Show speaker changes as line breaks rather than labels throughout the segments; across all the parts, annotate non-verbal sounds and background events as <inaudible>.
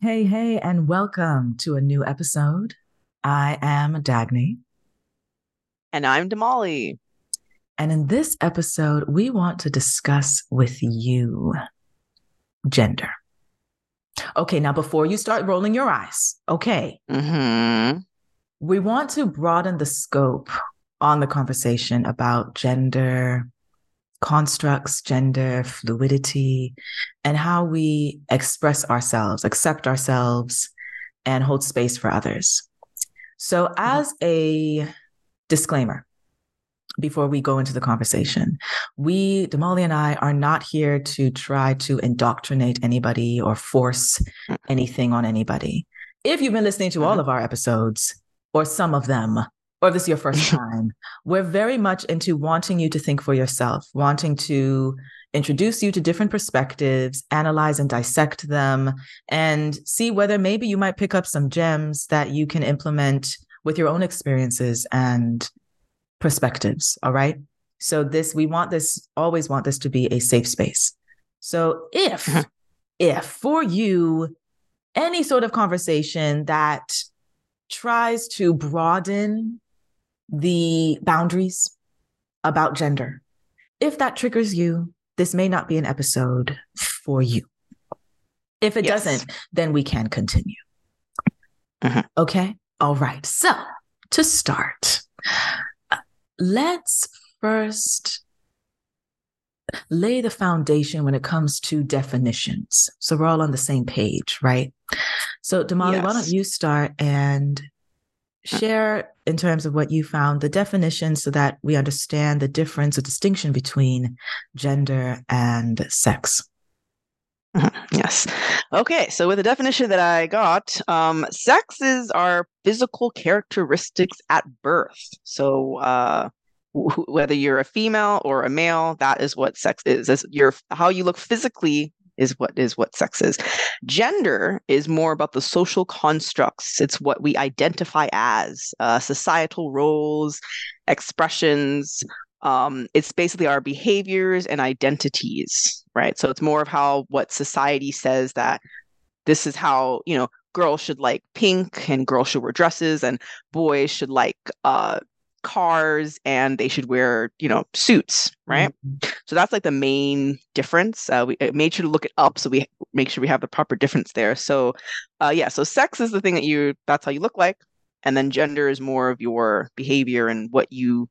Hey, hey, and welcome to a new episode. I am Dagny.
And I'm Damali.
And in this episode, we want to discuss with you gender. Okay, now before you start rolling your eyes, okay,
Mm-hmm.
we want to broaden the scope on the conversation about gender constructs, gender fluidity, and how we express ourselves, accept ourselves, and hold space for others. So, as a disclaimer, before we go into the conversation, we, Damali and I, are not here to try to indoctrinate anybody or force anything on anybody. If you've been listening to all of our episodes, or some of them, or if this is your first <laughs> time, we're very much into wanting you to think for yourself, wanting to introduce you to different perspectives, analyze and dissect them, and see whether maybe you might pick up some gems that you can implement with your own experiences and perspectives. All right. So, this, we want this, always want this to be a safe space. So, if, mm-hmm. if for you, any sort of conversation that tries to broaden the boundaries about gender. If that triggers you, this may not be an episode for you. If it
Yes.
doesn't, then we can continue.
Mhm.
Okay. All right. So to start, let's first lay the foundation when it comes to definitions. So we're all on the same page, right? So Damali, why don't you start and share in terms of what you found the definition so that we understand the difference or distinction between gender and sex.
Mhm. Yes. Okay. So with the definition that I got, um, sex is our physical characteristics at birth. So uh, wh- whether you're a female or a male, that is what sex is. Is your how you look physically is what is what sex is. Gender is more about the social constructs. It's what we identify as uh, societal roles, expressions. Um, it's basically our behaviors and identities, right? So it's more of how what society says that this is how you know girls should like pink and girls should wear dresses and boys should like uh, cars and they should wear you know suits, right? So that's like the main difference. Uh, we made sure to look it up so we make sure we have the proper difference there. So, uh, yeah, so sex is the thing that you that's how you look like, and then gender is more of your behavior and what you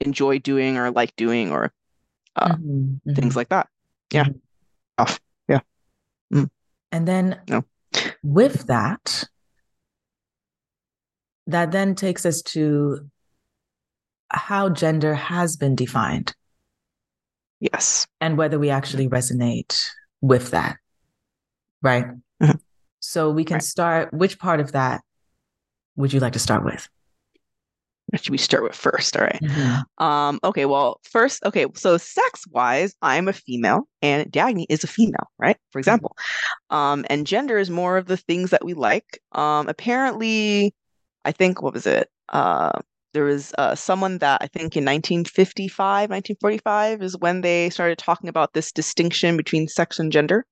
enjoy doing or like doing or uh,
Mhm, mhm.
things like that. Yeah.
Mhm.
Off. Yeah.
And then
No.
with that, that then takes us to how gender has been defined
Yes.
and whether we actually resonate with that. Right.
Mhm.
So we can
Right.
start, which part of that would you like to start with?
What should we start with first? All right. Um, okay, well, first, okay, so sex wise, I'm a female and Dagny is a female, right? For example. Um, and gender is more of the things that we like. Um, apparently, I think, what was it? Uh, there was uh, someone that I think in 1955, 1945 is when they started talking about this distinction between sex and gender.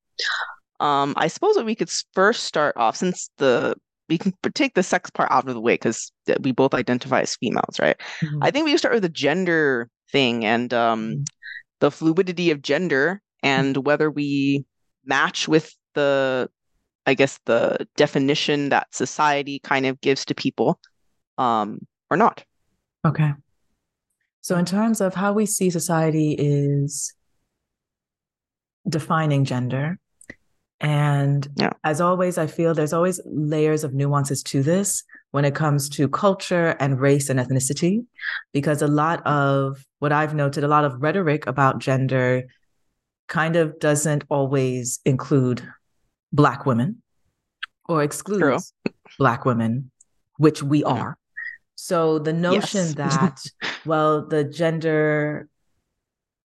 Um, I suppose that we could first start off since the we can take the sex part out of the way because we both identify as females, right?
Mhm.
I think we can start with the gender thing and um, the fluidity of gender and whether we match with the, I guess, the definition that society kind of gives to people um, or not.
Okay. So, in terms of how we see society is defining gender, and
Yeah.
as always, I feel there's always layers of nuances to this when it comes to culture and race and ethnicity, because a lot of what I've noted, a lot of rhetoric about gender kind of doesn't always include Black women or excludes Black women, which we are. So the notion
Yes. <laughs>
that, well, the gender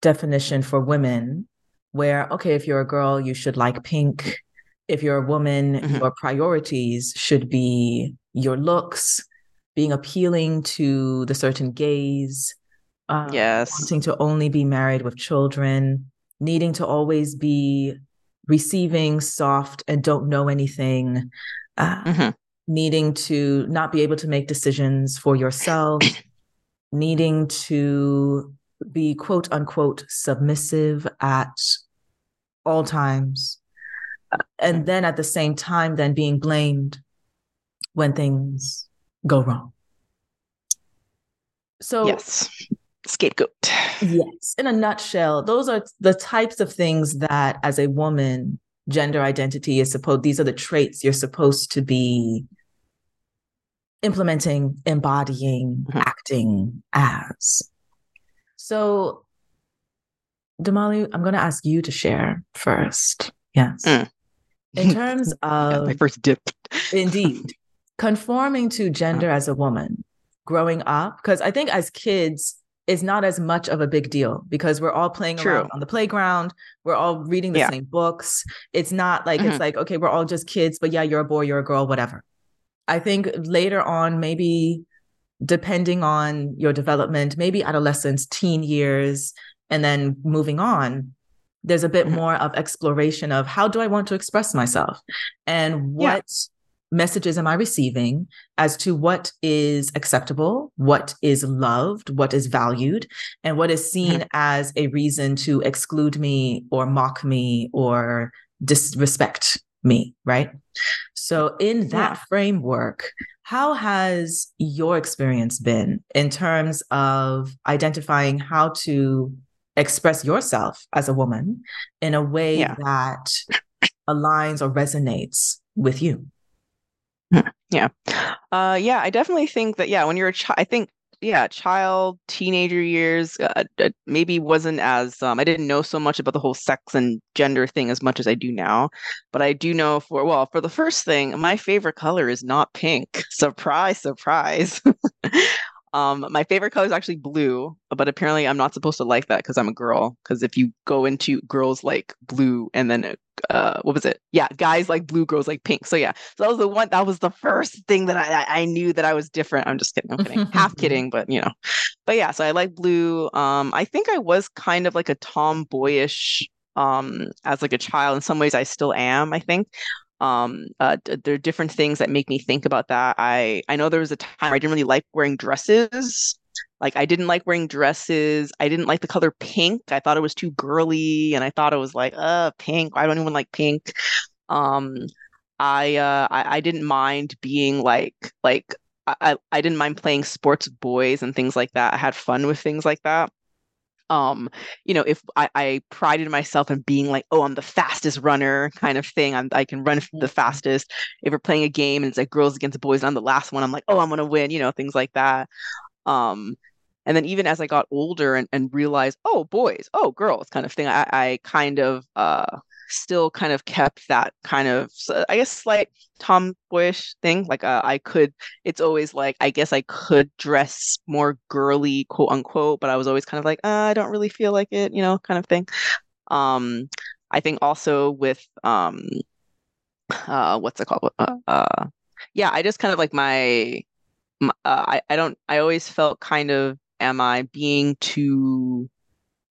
definition for women, where, okay, if you're a girl, you should like pink. If you're a woman,
Mhm.
your priorities should be your looks, being appealing to the certain gaze, uh,
Yes.
wanting to only be married with children, needing to always be receiving, soft, and don't know anything, uh, mm-hmm. Needing to not be able to make decisions for yourself, <coughs> needing to be quote unquote submissive at all times. Uh, and then at the same time, then being blamed when things go wrong. So,
yes, scapegoat.
Yes. In a nutshell, those are the types of things that, as a woman, gender identity is supposed, these are the traits you're supposed to be implementing, embodying, mm-hmm. acting as. So, Damali, I'm going to ask you to share first. Yes. Mm. In terms <laughs> of
my first dip.
indeed. Conforming to gender as a woman, growing up, because I think as kids, it's not as much of a big deal because we're all playing True. around on the playground. We're all reading the yeah. same books. It's not like, mm-hmm. it's like, okay, we're all just kids, but yeah, you're a boy, you're a girl, whatever. I think later on, maybe depending on your development, maybe adolescence, teen years, and then moving on, there's a bit mm-hmm. more of exploration of how do I want to express myself and what yeah. messages am I receiving as to what is acceptable, what is loved, what is valued, and what is seen mm-hmm. as a reason to exclude me or mock me or disrespect me, right? So, in that yeah. framework, how has your experience been in terms of identifying how to express yourself as a woman in a way yeah. that aligns or resonates with you?
Yeah. Uh, yeah, I definitely think that, yeah, when you're a child, I think yeah, child, teenager years, uh, uh, maybe wasn't as um, I didn't know so much about the whole sex and gender thing as much as I do now. But I do know for well, for the first thing, my favorite color is not pink. <laughs> Surprise, surprise. <laughs> Um, my favorite color is actually blue, but apparently I'm not supposed to like that because I'm a girl. Because if you go into girls like blue and then uh, what was it? Yeah, guys like blue, girls like pink. So yeah, so that was the one. That was the first thing that I I knew that I was different. I'm just kidding. I'm kidding. <laughs> Half kidding, but you know. But yeah, so I like blue. Um, I think I was kind of like a tomboyish um as like a child in some ways i still am i think um uh, there are different things that make me think about that. I i know there was a time i didn't really like wearing dresses. Like i didn't like wearing dresses. I didn't like the color pink. I thought it was too girly and i thought it was like uh pink. I don't even like pink. Um i uh i, I didn't mind being like like I, I didn't mind playing sports boys and things like that. I had fun with things like that um you know if I, I prided myself in being like oh i'm the fastest runner kind of thing I'm, i can run the mm-hmm. fastest if we're playing a game and it's like girls against boys and i'm the last one i'm like oh i'm gonna win you know things like that um and then even as i got older and, and realized oh boys oh girls kind of thing i, I kind of uh still kind of kept that kind of i guess slight tomboyish thing like uh, i could it's always like i guess i could dress more girly quote unquote but i was always kind of like uh, i don't really feel like it you know kind of thing. Um i think also with um uh what's it called? Uh, uh yeah i just kind of like my, my uh, i i don't i always felt kind of am i being too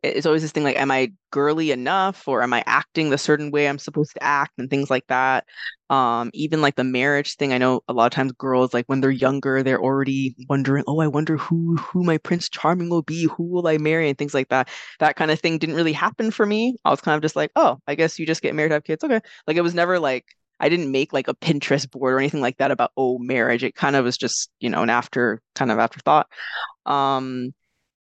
it's always this thing like am i girly enough or am i acting the certain way i'm supposed to act and things like that. Um even like the marriage thing i know a lot of times girls like when they're younger they're already wondering oh i wonder who who my prince charming will be who will i marry? and things like that. That kind of thing didn't really happen for me. I was kind of just like oh i guess you just get married have kids. Okay. Like it was never like I didn't make like a Pinterest board or anything like that about oh marriage. It kind of was just you know an after kind of afterthought. Um,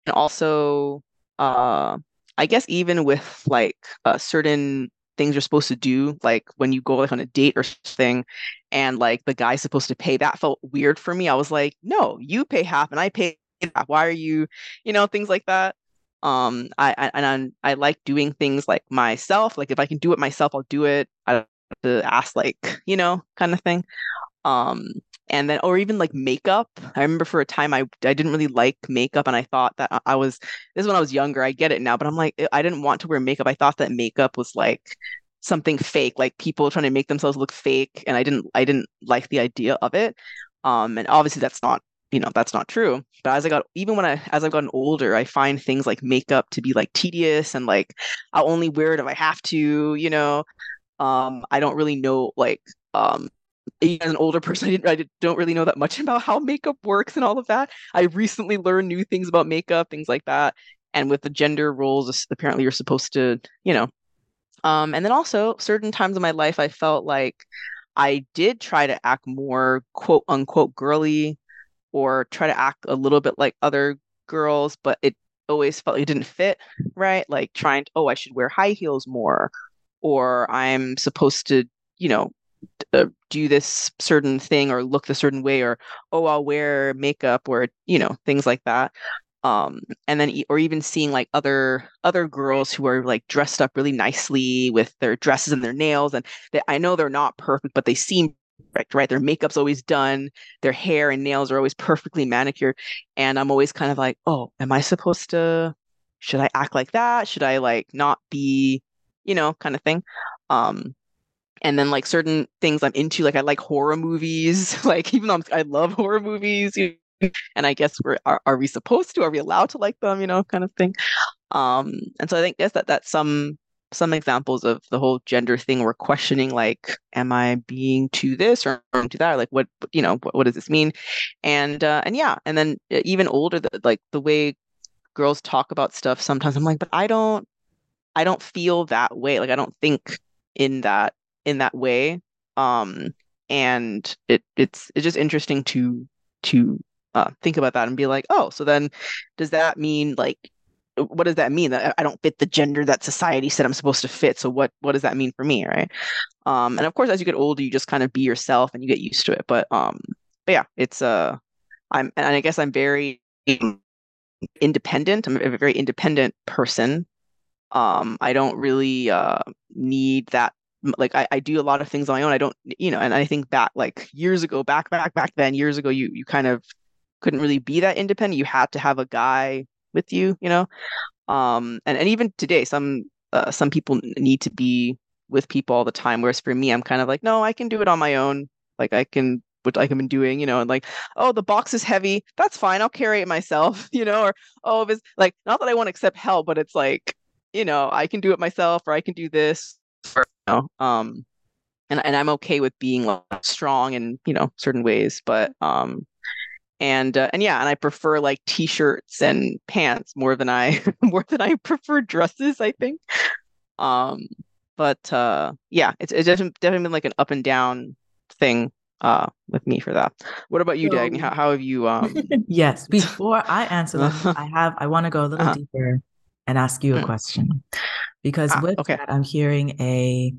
and also uh I guess even with like uh, certain things you're supposed to do, like when you go like on a date or something, and like the guy's supposed to pay, that felt weird for me. I was like, no, you pay half and I pay half. Why are you, you know, things like that. Um, I, I and I, I like doing things like myself. Like if I can do it myself, I'll do it. I don't have to ask like you know kind of thing. Um, and then or even like makeup. I remember for a time i i didn't really like makeup and i thought that i was this is when i was younger i get it now but i'm like i didn't want to wear makeup. I thought that makeup was like something fake like people trying to make themselves look fake and i didn't i didn't like the idea of it. Um and obviously that's not you know that's not true. But as i got even when i as i've gotten older i find things like makeup to be like tedious and like i'll only wear it if i have to you know? Um, I don't really know like um as an older person, I didn't I don't really know that much <laughs> about how makeup works and all of that. I recently learned new things about makeup, things like that. And with the gender roles, apparently you're supposed to, you know. Um, and then also certain times in my life, I felt like I did try to act more quote unquote girly or try to act a little bit like other girls, but it always felt like it didn't fit, right? Like trying to, oh, I should wear high heels more, or I'm supposed to, you know, uh, do this certain thing or look the certain way or oh i'll wear makeup or you know things like that. Um and then or even seeing like other other girls who are like dressed up really nicely with their dresses and their nails and they, i know they're not perfect but they seem perfect right? Their makeup's always done their hair and nails are always perfectly manicured and i'm always kind of like oh am i supposed to should i act like that? Should i like not be you know kind of thing. Um and then like certain things I'm into, like I like horror movies. <laughs> like even though I'm, i love horror movies, and I guess we're are, are we supposed to? Are we allowed to like them? You know, kind of thing. Um, and so I think guess that that's some some examples of the whole gender thing. We're questioning like, am I being to this or to that? Or like, what you know, what, what does this mean? And uh, and yeah, and then uh, even older, the, like the way girls talk about stuff. Sometimes I'm like, but I don't, I don't feel that way. Like I don't think in that in that way. Um, and it it's it's just interesting to to uh, think about that and be like, oh, so then does that mean like what does that mean that I don't fit the gender that society said I'm supposed to fit? So what what does that mean for me, right? Um, and of course, as you get older, you just kind of be yourself and you get used to it. But um, but yeah, it's uh, I'm and I guess I'm very independent. I'm a very independent person. Um, I don't really uh need that like I, I do a lot of things on my own. I don't, you know, and I think back like years ago, back, back, back then, years ago, you you kind of couldn't really be that independent. You had to have a guy with you, you know. Um, and, and even today, some uh, some people need to be with people all the time. Whereas for me, I'm kind of like, no, I can do it on my own. Like I can what I've been doing, you know, and like, oh, the box is heavy. That's fine. I'll carry it myself, <laughs> you know, or oh, if it's like not that I want to accept help, but it's like, you know, I can do it myself or I can do this you know? um and and I'm okay with being like, strong in you know certain ways but um and uh, and yeah and I prefer like t-shirts and pants more than I <laughs> more than I prefer dresses I think um but uh yeah it's it's definitely, definitely been like an up and down thing uh with me for that what about you so, Dagny how, how have you um <laughs>
yes before I answer that <laughs> I have I want to go a little uh-huh. deeper and ask you a mm. question because ah, with okay. that I'm hearing a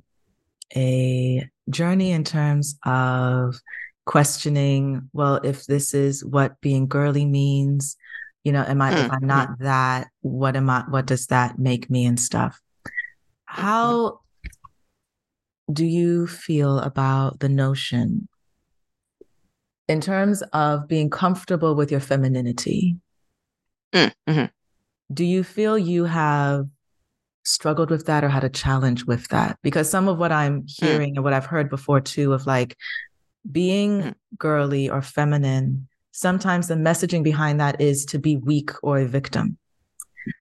a journey in terms of questioning well if this is what being girly means you know am i mm, if i'm not mm. that what am i what does that make me and stuff how do you feel about the notion in terms of being comfortable with your femininity mm, mm-hmm. Do you feel you have struggled with that or had a challenge with that? Because some of what I'm mm. hearing mm. and what I've heard before too of like being mm. girly or feminine, sometimes the messaging behind that is to be weak or a victim.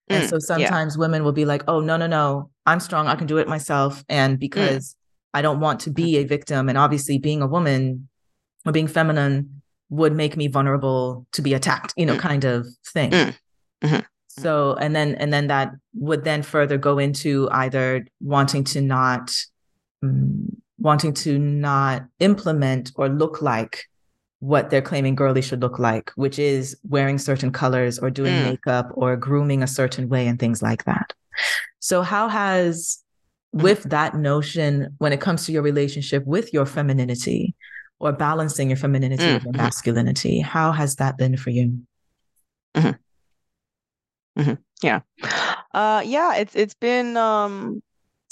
Mm. And so sometimes yeah. women will be like, oh, no, no, no, I'm strong. I can do it myself. And mm. because I don't want to be a victim, and obviously being a woman or being feminine would make me vulnerable to be attacked, you know, mm. kind of thing. Mm-hmm. So and then and then that would then further go into either wanting to not um, wanting to not implement or look like what they're claiming girly should look like, which is wearing certain colors or doing mm. makeup or grooming a certain way and things like that. So how has with that notion when it comes to your relationship with your femininity or balancing your femininity mm. with your mm-hmm. masculinity, how has that been for you? Mm-hmm.
Mm-hmm. Yeah. Uh yeah, it's it's been um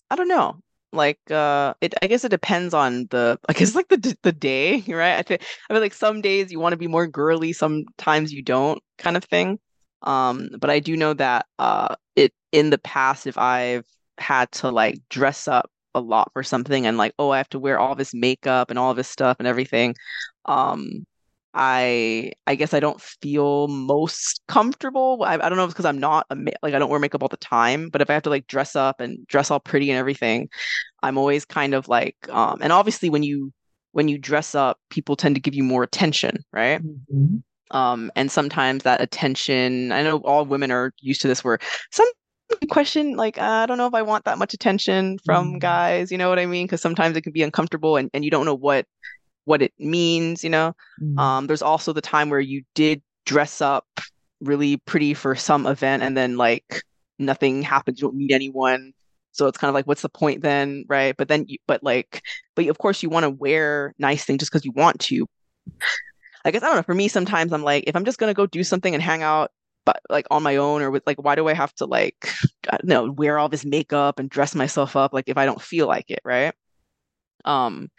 I don't know. Like uh it I guess it depends on the <laughs> I guess like the the day, right? I feel, I feel like some days you want to be more girly, sometimes you don't kind of thing. Um but I do know that uh it in the past if I've had to like dress up a lot for something and like oh I have to wear all this makeup and all this stuff and everything um I I guess I don't feel most comfortable. I, I don't know if it's because I'm not a like I don't wear makeup all the time, but if I have to like dress up and dress all pretty and everything, I'm always kind of like um and obviously when you when you dress up, people tend to give you more attention, right? Mm-hmm. Um and sometimes that attention, I know all women are used to this where some question like uh, I don't know if I want that much attention from mm. guys, you know what I mean? Because sometimes it can be uncomfortable and, and you don't know what what it means, you know. Mm. Um, there's also the time where you did dress up really pretty for some event and then like nothing happens, you don't meet anyone. So it's kind of like, what's the point then, right? But then, you, but like, but of course, you want to wear nice things just because you want to. I guess I don't know. For me, sometimes I'm like, if I'm just gonna go do something and hang out, but like on my own, or with like, why do I have to like, I don't know, wear all this makeup and dress myself up, like if I don't feel like it, right? Um,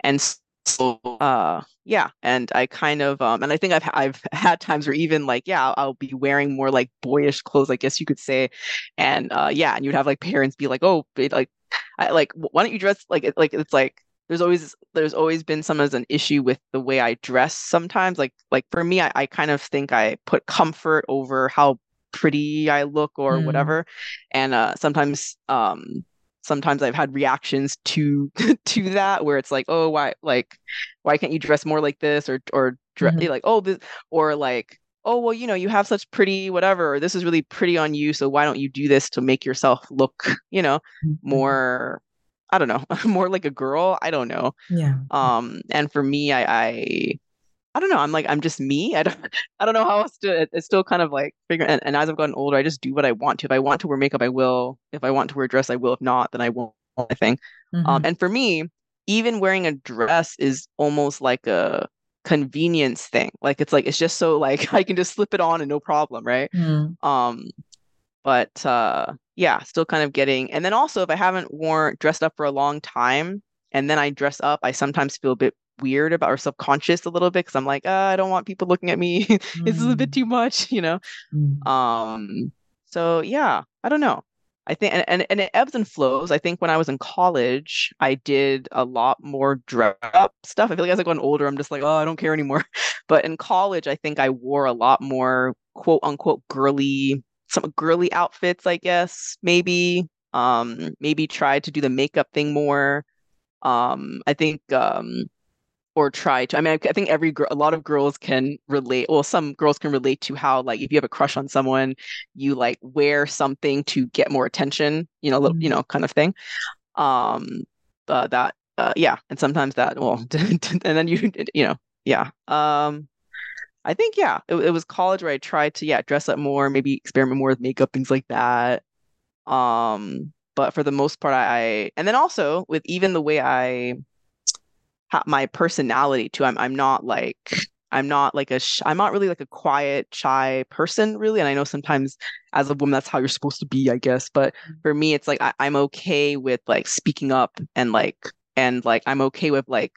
and so uh yeah and i kind of um and i think i've i've had times where even like yeah I'll, I'll, be wearing more like boyish clothes i guess you could say and uh yeah and you'd have like parents be like oh like I, like why don't you dress like it, like it's like there's always there's always been some as an issue with the way i dress sometimes like like for me i, I kind of think i put comfort over how pretty i look or mm. whatever and uh sometimes um sometimes I've had reactions to <laughs> to that where it's like, oh, why like why can't you dress more like this or or dress mm-hmm. like oh this or like oh well you know you have such pretty whatever or this is really pretty on you so why don't you do this to make yourself look <laughs> you know mm-hmm. more I don't know <laughs> more like a girl I don't know
yeah
um and for me I I I don't know. I'm like, I'm just me. I don't, <laughs> I don't know how else to. It's still kind of like figuring. And, and as I've gotten older, I just do what I want to. If I want to wear makeup, I will. If I want to wear a dress, I will. If not, then I won't. I think. Um, mm-hmm. Um, and for me, even wearing a dress is almost like a convenience thing. Like it's like it's just so like <laughs> I can just slip it on and no problem, right? Mm. Um, but uh, yeah, still kind of getting. And then also, if I haven't worn dressed up for a long time, and then I dress up, I sometimes feel a bit weird about or subconscious a little bit because I'm like, uh, I don't want people looking at me. <laughs> this is a bit mm. too much, <laughs> you know. Mm. Um. So yeah, I don't know. I think and, and and it ebbs and flows. I think when I was in college, I did a lot more dress up stuff. I feel like as I got older, I'm just like, oh, I don't care anymore. <laughs> But in college, I think I wore a lot more quote unquote girly, some girly outfits, I guess, maybe. Um, maybe tried to do the makeup thing more. Um, I think um or try to. I mean, I, I think every girl, a lot of girls can relate. Well, some girls can relate to how, like, if you have a crush on someone, you like wear something to get more attention. You know, little, mm-hmm. you know, kind of thing. Um, uh, that, uh, yeah, and sometimes that, well, <laughs> and then you, you know, yeah. Um, I think yeah, it, it was college where I tried to yeah dress up more, maybe experiment more with makeup, things like that. Um, but for the most part, I, I and then also with even the way I my personality too. I'm I'm not like I'm not like a sh- I'm not really like a quiet, shy person really. And I know sometimes as a woman that's how you're supposed to be, I guess. But mm. for me, it's like I, I'm okay with like speaking up and like and like I'm okay with like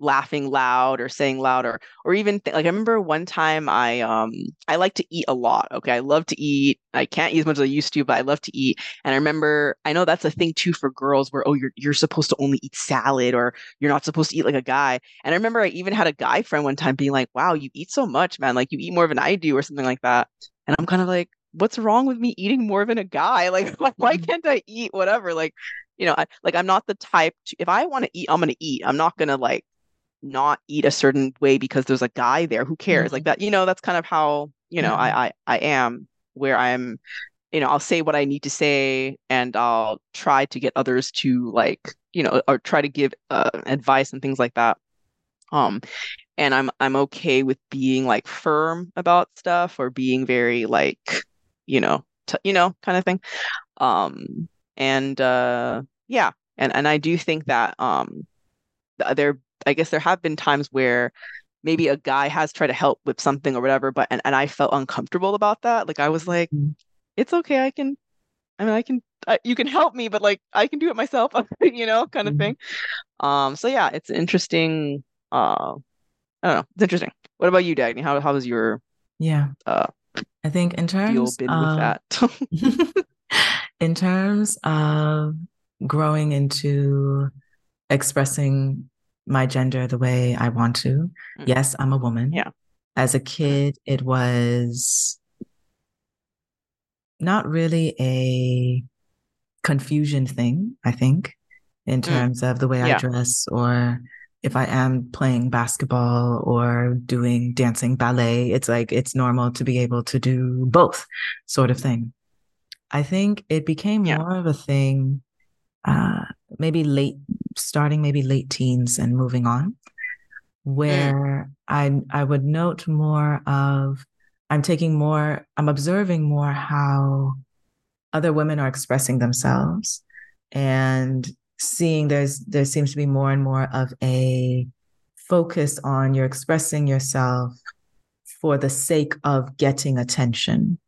laughing loud or saying loud or or even th- like I remember one time I um I like to eat a lot. Okay, I love to eat. I can't eat as much as I used to, but I love to eat. And I remember I know that's a thing too for girls where oh you're you're supposed to only eat salad or you're not supposed to eat like a guy. And I remember I even had a guy friend one time being like, "Wow, you eat so much, man. Like you eat more than I do or something like that." And I'm kind of like, "What's wrong with me eating more than a guy? <laughs> Like why, why mm-hmm. can't I eat whatever?" Like you know, I, like I'm not the type to, if I want to eat, I'm going to eat. I'm not going to like not eat a certain way because there's a guy there who cares? Mm-hmm. like that you know that's kind of how you know I, I i am where i'm you know i'll say what i need to say and i'll try to get others to like you know or try to give uh, advice and things like that. Um and i'm i'm okay with being like firm about stuff or being very like you know t- you know kind of thing. Um and uh yeah and and i do think that um there I guess there have been times where maybe a guy has tried to help with something or whatever, but and, and I felt uncomfortable about that. Like I was like, mm-hmm. it's okay, I can I mean I can I, you can help me, but like I can do it myself, <laughs> you know, kind of mm-hmm. thing. Um so yeah, it's interesting uh I don't know, it's interesting. What about you, Dagny? How how was your
yeah uh I think in terms
been of, with
that. <laughs> <laughs> in terms of growing into expressing my gender the way I want to. Mm. Yes, I'm a woman.
Yeah.
As a kid, it was not really a confusion thing, I think, in mm. terms mm. of the way yeah. I dress or if I am playing basketball or doing dancing ballet. It's like it's normal to be able to do both sort of thing. I think it became yeah. more of a thing uh, maybe late starting maybe late teens and moving on mm. where. I I would note more of I'm taking more I'm observing more how other women are expressing themselves and seeing there's there seems to be more and more of a focus on you're expressing yourself for the sake of getting attention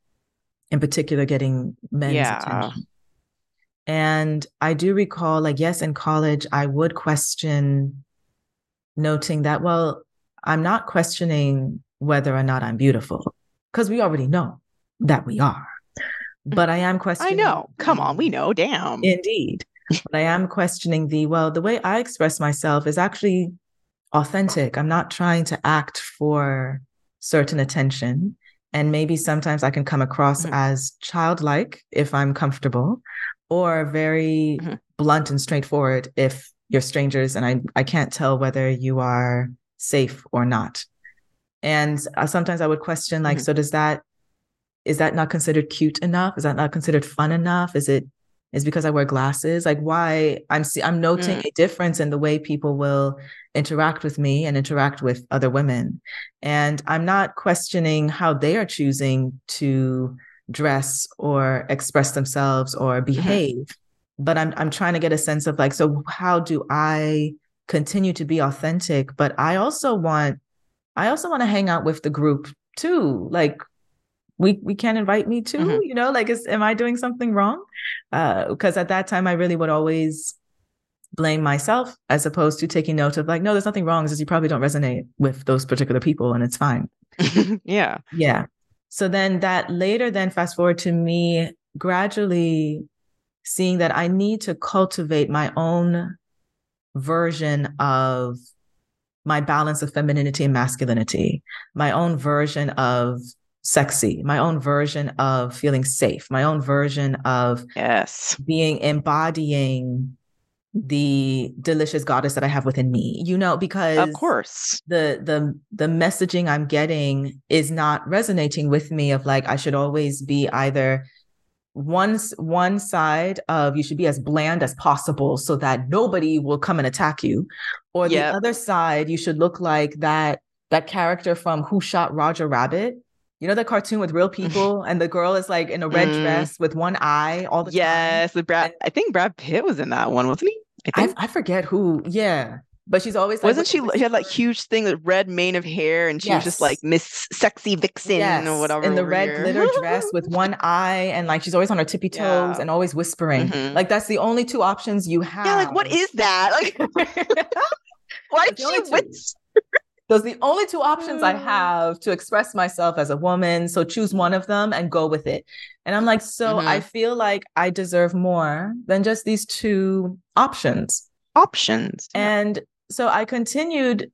in particular getting men's yeah. attention and I do recall, like, yes, in college, I would question noting that, well, I'm not questioning whether or not I'm beautiful, because we already know that we are. But I am questioning.
I know. Come on, we know. Damn.
Indeed. but I am questioning the, well, the way I express myself is actually authentic. I'm not trying to act for certain attention. And maybe sometimes I can come across mm-hmm. as childlike if I'm comfortable, or very mm-hmm. blunt and straightforward if you're strangers and I, I can't tell whether you are safe or not. And uh, sometimes I would question, like, mm-hmm. so does that, is that not considered cute enough? Is that not considered fun enough? Is it, is because I wear glasses? Like, why I'm see, I'm noting mm. a difference in the way people will interact with me and interact with other women, and I'm not questioning how they are choosing to dress or express themselves or mm-hmm. behave. Mm-hmm. but i'm i'm trying to get a sense of like so how do i continue to be authentic? But i also want i also want to hang out with the group too. Like we we can't invite me too mm-hmm. you know? Like is am i doing something wrong? Uh because at that time i really would always blame myself as opposed to taking note of like no there's nothing wrong. Just you probably don't resonate with those particular people and it's fine. <laughs>
Yeah.
Yeah so then that later then fast forward to me gradually seeing that I need to cultivate my own version of my balance of femininity and masculinity, my own version of sexy, my own version of feeling safe, my own version of
yes,
being embodying the delicious goddess that I have within me, you know, because
of course
the the the messaging I'm getting is not resonating with me of like I should always be either one one side of you should be as bland as possible so that nobody will come and attack you or yep. the other side you should look like that that character from Who Shot Roger Rabbit you know the cartoon with real <laughs> people and the girl is like in a red mm. dress with one eye all the
yes,
time.
Yes, Brad. I think Brad Pitt was in that one, wasn't he?
I, I, forget who. Yeah, but she's always
like, wasn't she? She had like huge thing with red mane of hair, and she yes. was just like Miss Sexy Vixen yes. or whatever.
In the red here. glitter dress <laughs> with one eye, and like she's always on her tippy toes yeah. and always whispering. Mm-hmm. Like that's the only two options you have.
Yeah, like what is that? Like, <laughs> why <laughs> is she whisper?
Those are the only two options I mm. have to express myself as a woman. So choose one of them and go with it. And I'm like, so mm-hmm. I feel like I deserve more than just these two options.
Options.
And so I continued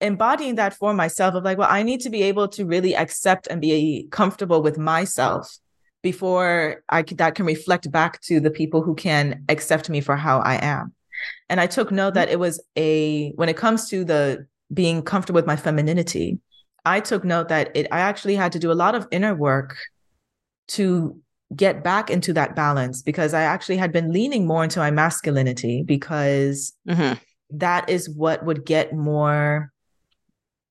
embodying that for myself of like, well, I need to be able to really accept and be comfortable with myself before I could, that can reflect back to the people who can accept me for how I am. And I took note mm-hmm. that it was a when it comes to the being comfortable with my femininity, I took note that it I actually had to do a lot of inner work to get back into that balance because I actually had been leaning more into my masculinity because mm-hmm. that is what would get more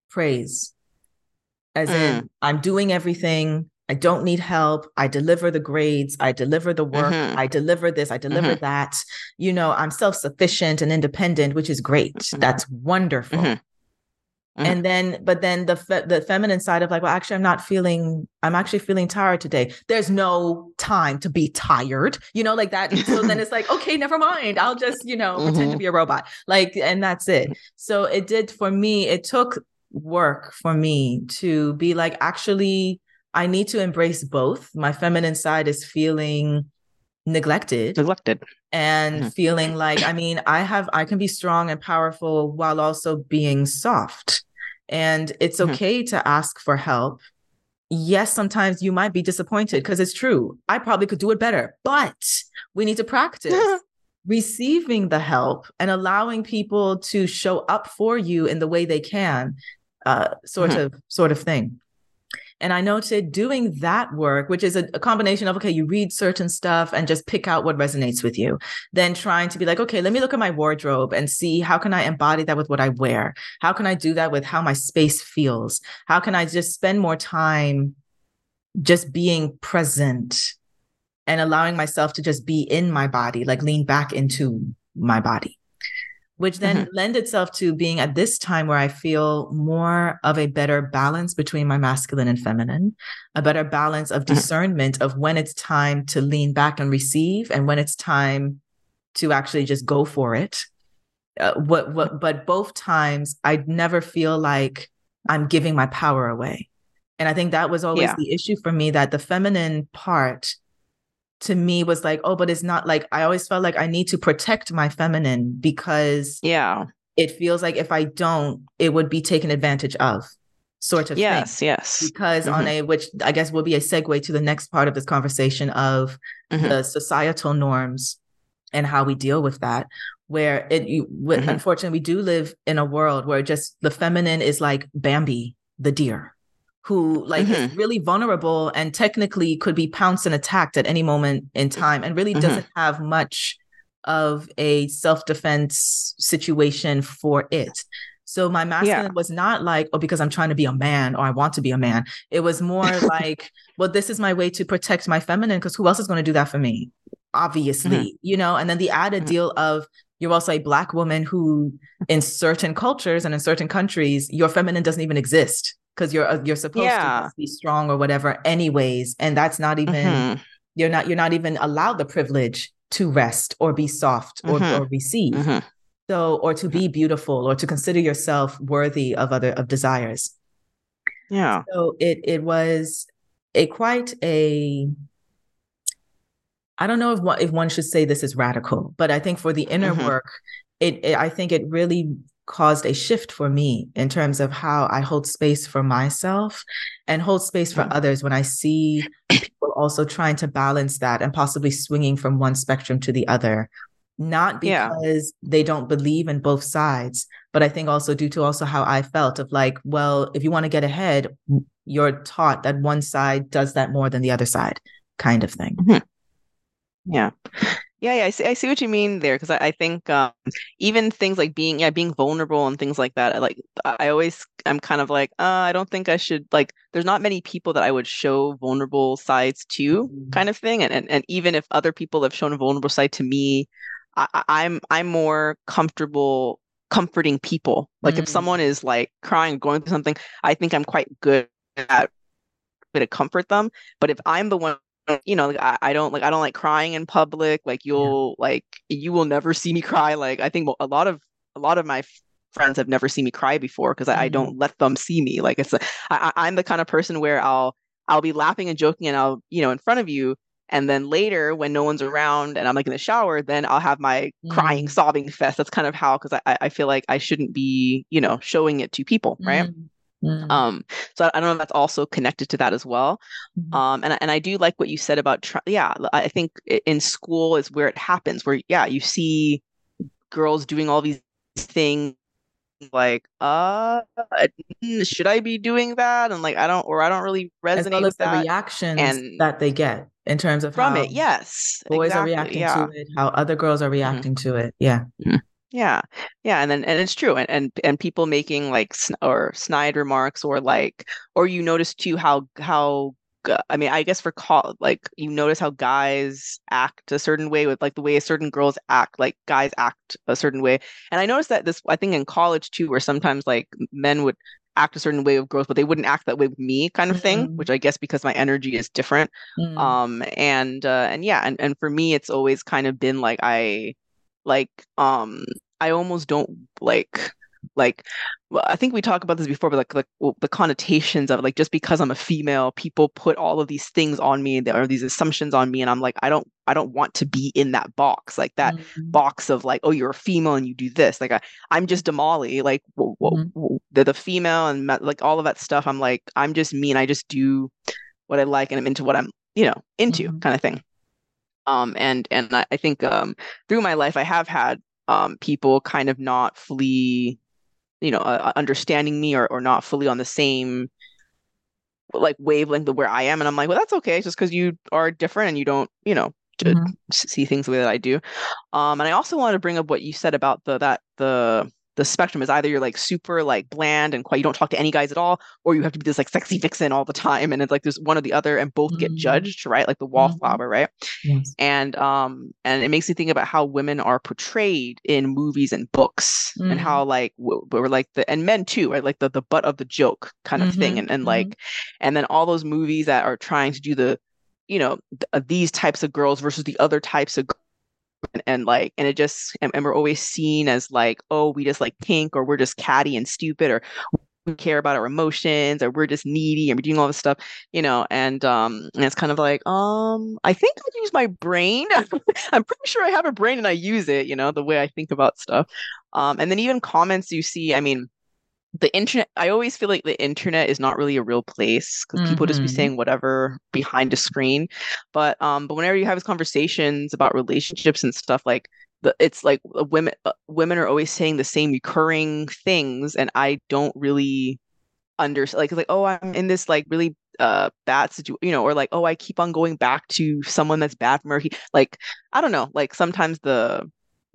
praise. As mm. in, I'm doing everything. I don't need help. I deliver the grades. I deliver the work. Mm-hmm. I deliver this. I deliver mm-hmm. that. You know, I'm self sufficient and independent, which is great. Mm-hmm. That's wonderful. Mm-hmm. Mm-hmm. And then, but then the fe- the feminine side of like, well, actually, I'm not feeling. I'm actually feeling tired today. There's no time to be tired, you know, like that. So then it's like, okay, never mind. I'll just, you know, mm-hmm. pretend to mm-hmm. be a robot, like, and that's it. So it did for me. It took work for me to be like, actually, I need to embrace both. My feminine side is feeling neglected
neglected
and mm-hmm. feeling like i mean i have i can be strong and powerful while also being soft and it's mm-hmm. okay mm-hmm. to ask for help yes sometimes you might be disappointed because it's true i probably could do it better but we need to practice <laughs> receiving the help and allowing people to show up for you in the way they can uh, sort mm-hmm. of sort of thing and I noted doing that work, which is a, a, combination of, okay, you read certain stuff and just pick out what resonates with you. Then trying to be like, okay, let me look at my wardrobe and see how can I embody that with what I wear? How can I do that with how my space feels? How can I just spend more time just being present and allowing myself to just be in my body, like lean back into my body? Which then mm-hmm. lend itself to being at this time where I feel more of a better balance between my masculine and feminine, a better balance of mm-hmm. discernment mm-hmm. of when it's time to lean back and receive and when it's time to actually just go for it. Uh, what what but both times I never feel like I'm giving my power away. And I think that was always yeah. the issue for me that the feminine part to me was like, oh, but it's not like I always felt like I need to protect my feminine because
yeah,
it feels like if I don't, it would be taken advantage of, sort of
yes,
thing.
yes.
Because mm-hmm. on a which I guess will be a segue to the next part of this conversation of mm-hmm. the societal norms and how we deal with that. Where it, you, mm-hmm. unfortunately, we do live in a world where just the feminine is like Bambi, the deer who like mm-hmm. is really vulnerable and technically could be pounced and attacked at any moment in time and really mm-hmm. doesn't have much of a self-defense situation for it. So my masculine yeah. was not like, oh, because I'm trying to be a man or I want to be a man. It was more <laughs> like, well, this is my way to protect my feminine because who else is going to do that for me? Obviously, mm-hmm. you know, and then the added mm-hmm. deal of you're also a black woman who in certain cultures and in certain countries, your feminine doesn't even exist because you're uh, you're supposed yeah. to be strong or whatever anyways and that's not even mm-hmm. you're not you're not even allowed the privilege to rest or be soft or, mm-hmm. or receive mm-hmm. so or to be beautiful or to consider yourself worthy of other of desires
yeah
so it it was a quite a I don't know if one, if one should say this is radical, but I think for the inner mm-hmm. work, it, it, I think it really caused a shift for me in terms of how I hold space for myself and hold space for others when I see people also trying to balance that and possibly swinging from one spectrum to the other not because yeah. they don't believe in both sides but i think also due to also how i felt of like well if you want to get ahead you're taught that one side does that more than the other side kind of thing
mm-hmm. yeah yeah, yeah, I see. I see what you mean there because I, I think um, even things like being yeah being vulnerable and things like that. I like I always I'm kind of like uh, I don't think I should like. There's not many people that I would show vulnerable sides to, mm-hmm. kind of thing. And, and and even if other people have shown a vulnerable side to me, I, I'm I'm more comfortable comforting people. Like mm-hmm. if someone is like crying, going through something, I think I'm quite good at to comfort them. But if I'm the one you know like, I, I don't like i don't like crying in public like you'll yeah. like you will never see me cry like i think a lot of a lot of my friends have never seen me cry before because mm-hmm. I, I, don't mm-hmm. let them see me like it's a, I, i'm the kind of person where i'll i'll be laughing and joking and i'll you know in front of you and then later when no one's around and i'm like in the shower then i'll have my mm-hmm. crying sobbing fest that's kind of how because I, I feel like i shouldn't be you know showing it to people right mm-hmm. Mm. Um, so I, I, don't know if that's also connected to that as well. Mm-hmm. Um, and and I do like what you said about tr- yeah. I think in school is where it happens, where yeah, you see girls doing all these things like uh should i be doing that and like i don't or i don't really resonate as well with
the reactions and that they get in terms of
from it yes
boys exactly, are reacting yeah. to it how other girls are mm-hmm. reacting mm-hmm. to it yeah mm-hmm.
Yeah, yeah, and then and it's true, and and and people making like sn- or snide remarks, or like, or you notice too how how I mean, I guess for call like you notice how guys act a certain way with like the way certain girls act, like guys act a certain way, and I noticed that this I think in college too, where sometimes like men would act a certain way of growth, but they wouldn't act that way with me, kind of thing. Mm-hmm. Which I guess because my energy is different. Mm-hmm. Um, and uh, and yeah, and and for me, it's always kind of been like I like um I almost don't like like well, I think we talked about this before, but like, like well, the connotations of like just because I'm a female, people put all of these things on me, there are these assumptions on me, and I'm like, I don't, I don't want to be in that box, like that mm-hmm. box of like, oh, you're a female and you do this. Like I, I'm just Damali, like well, mm-hmm. the the female and like all of that stuff. I'm like, I'm just me, and I just do what I like, and I'm into what I'm, you know, into, mm-hmm. kind of thing. Um, and and I, I think um through my life, I have had um people kind of not fully you know uh, understanding me or, or not fully on the same like wavelength of where I am. And I'm like well that's okay. It's just because you are different and you don't you know to mm-hmm. see things the way that I do. Um and I also wanted to bring up what you said about the that the the spectrum is either you're like super like bland and quiet, you don't talk to any guys at all, or you have to be this like sexy vixen all the time. And it's like there's one or the other, and both mm-hmm. get judged, right? Like the wallflower, mm-hmm. right? Yes. And um, and it makes me think about how women are portrayed in movies and books, mm-hmm. and how like we're like the and men too, right? Like the the butt of the joke kind of thing, mm-hmm. and and like, mm-hmm. and then all those movies that are trying to do the you know th- uh, these types of girls versus the other types of and, and like and it just and, and, we're always seen as like oh we just like pink or we're just catty and stupid or we care about our emotions or we're just needy and we're doing all this stuff you know and um and it's kind of like um i think i use my brain. <laughs> I'm pretty sure i have a brain and i use it you know the way i think about stuff. Um and then even comments you see i mean the internet i always feel like the internet is not really a real place because mm-hmm. people just be mm-hmm. saying whatever behind a screen but um but whenever you have these conversations about relationships and stuff like the it's like uh, women uh, women are always saying the same recurring things and i don't really understand like like oh i'm in this like really uh bad situation you know or like oh i keep on going back to someone that's bad for me like i don't know like sometimes the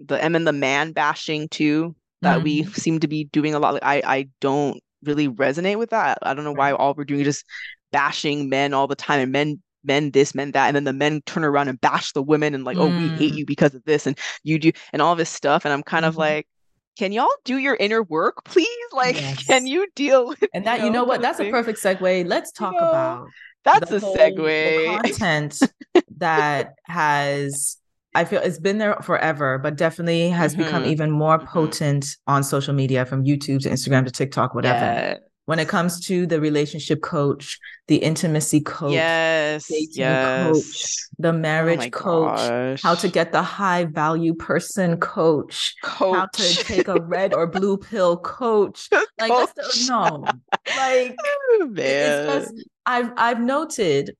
the M and then the man bashing too that mm-hmm. we seem to be doing a lot. Like, I I don't really resonate with that. I don't know why all we're doing is just bashing men all the time and men men this men that and then the men turn around and bash the women and like mm. oh we hate mm. you because of this and you do and all this stuff and i'm kind mm-hmm. of like can y'all do your inner work please like yes. can you deal with
and that you know, you know what that's thing? a perfect segue let's talk you know, about
that's a whole, segue
content <laughs> that has I feel it's been there forever, but definitely has mm-hmm. become even more mm-hmm. potent on social media from YouTube to Instagram to TikTok, whatever. Yeah. When it comes to the relationship coach, the intimacy coach,
yes, yes.
coach, the oh marriage oh coach, gosh. how to get the high value person coach, coach. how to take a red or blue pill coach. <laughs> Like coach. no, like <laughs> oh, man. I've I've noted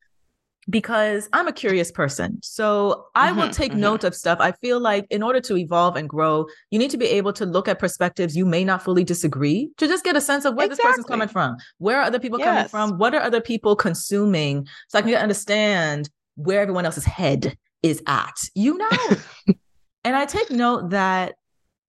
because I'm a curious person. So I mm-hmm, will take mm-hmm. note of stuff. I feel like in order to evolve and grow, you need to be able to look at perspectives you may not fully disagree to just get a sense of where exactly. this person's coming from. Where are other people yes. coming from? What are other people consuming? So I can understand where everyone else's head is at. You know. <laughs> and I take note that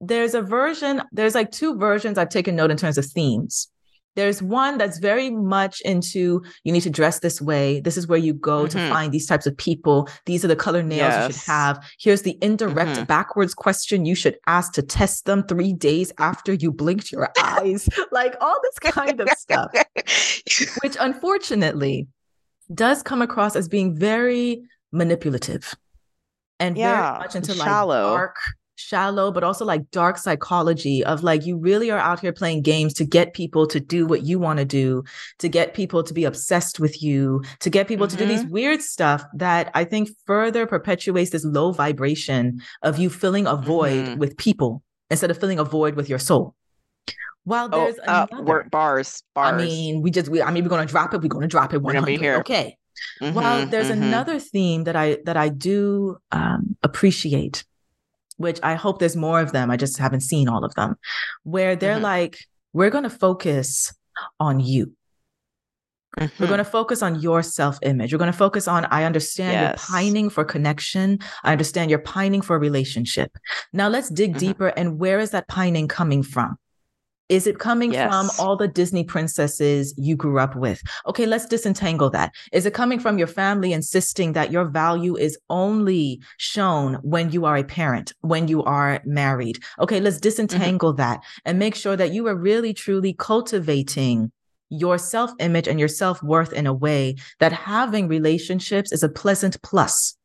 there's a version, there's like two versions I've taken note in terms of themes. There's one that's very much into you need to dress this way. This is where you go mm-hmm. to find these types of people. These are the color nails yes. you should have. Here's the indirect mm-hmm. backwards question you should ask to test them three days after you blinked your eyes. <laughs> like all this kind of stuff, <laughs> which unfortunately does come across as being very manipulative and yeah, very much into shallow. like dark shallow, but also like dark psychology of like you really are out here playing games to get people to do what you want to do, to get people to be obsessed with you, to get people mm-hmm. to do these mm-hmm. weird stuff that I think further perpetuates this low vibration of you filling a void mm-hmm. with people instead of filling a void with your soul. While oh, there's oh,
uh, work bars, bars.
I mean, we just we I mean we're gonna drop it, we're gonna drop it 100. Okay. Mm-hmm, well, there's mm-hmm. another theme that I that I do um, appreciate which I hope there's more of them. I just haven't seen all of them, where they're mm-hmm. like, we're going to focus on you. Mm-hmm. We're going to focus on your self image. We're going to focus on, I understand yes. you're pining for connection. I understand you're pining for a relationship. Now let's dig mm-hmm. deeper. And where is that pining coming from? Is it coming yes. from all the Disney princesses you grew up with? Okay, let's disentangle that. Is it coming from your family insisting that your value is only shown when you are a parent, when you are married? Okay, let's mm-hmm. disentangle mm-hmm. that and make sure that you are really truly cultivating your self image and your self worth in a way that having relationships is a pleasant plus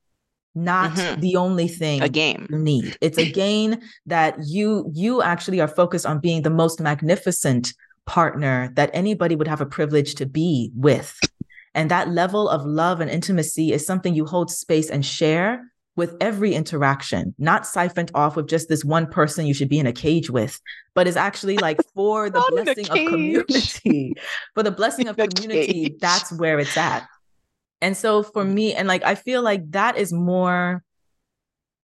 not
Mhm.
the only thing
A game.
you need. It's a <laughs> gain that you you actually are focused on being the most magnificent partner that anybody would have a privilege to be with. And that level of love and intimacy is something you hold space and share with every interaction, not siphoned off with just this one person you should be in a cage with, but is actually like <laughs> for the
Not in a
blessing of community. For the blessing of
In a
community,
cage.
that's where it's at. And so for mm. me, and like I feel like that is more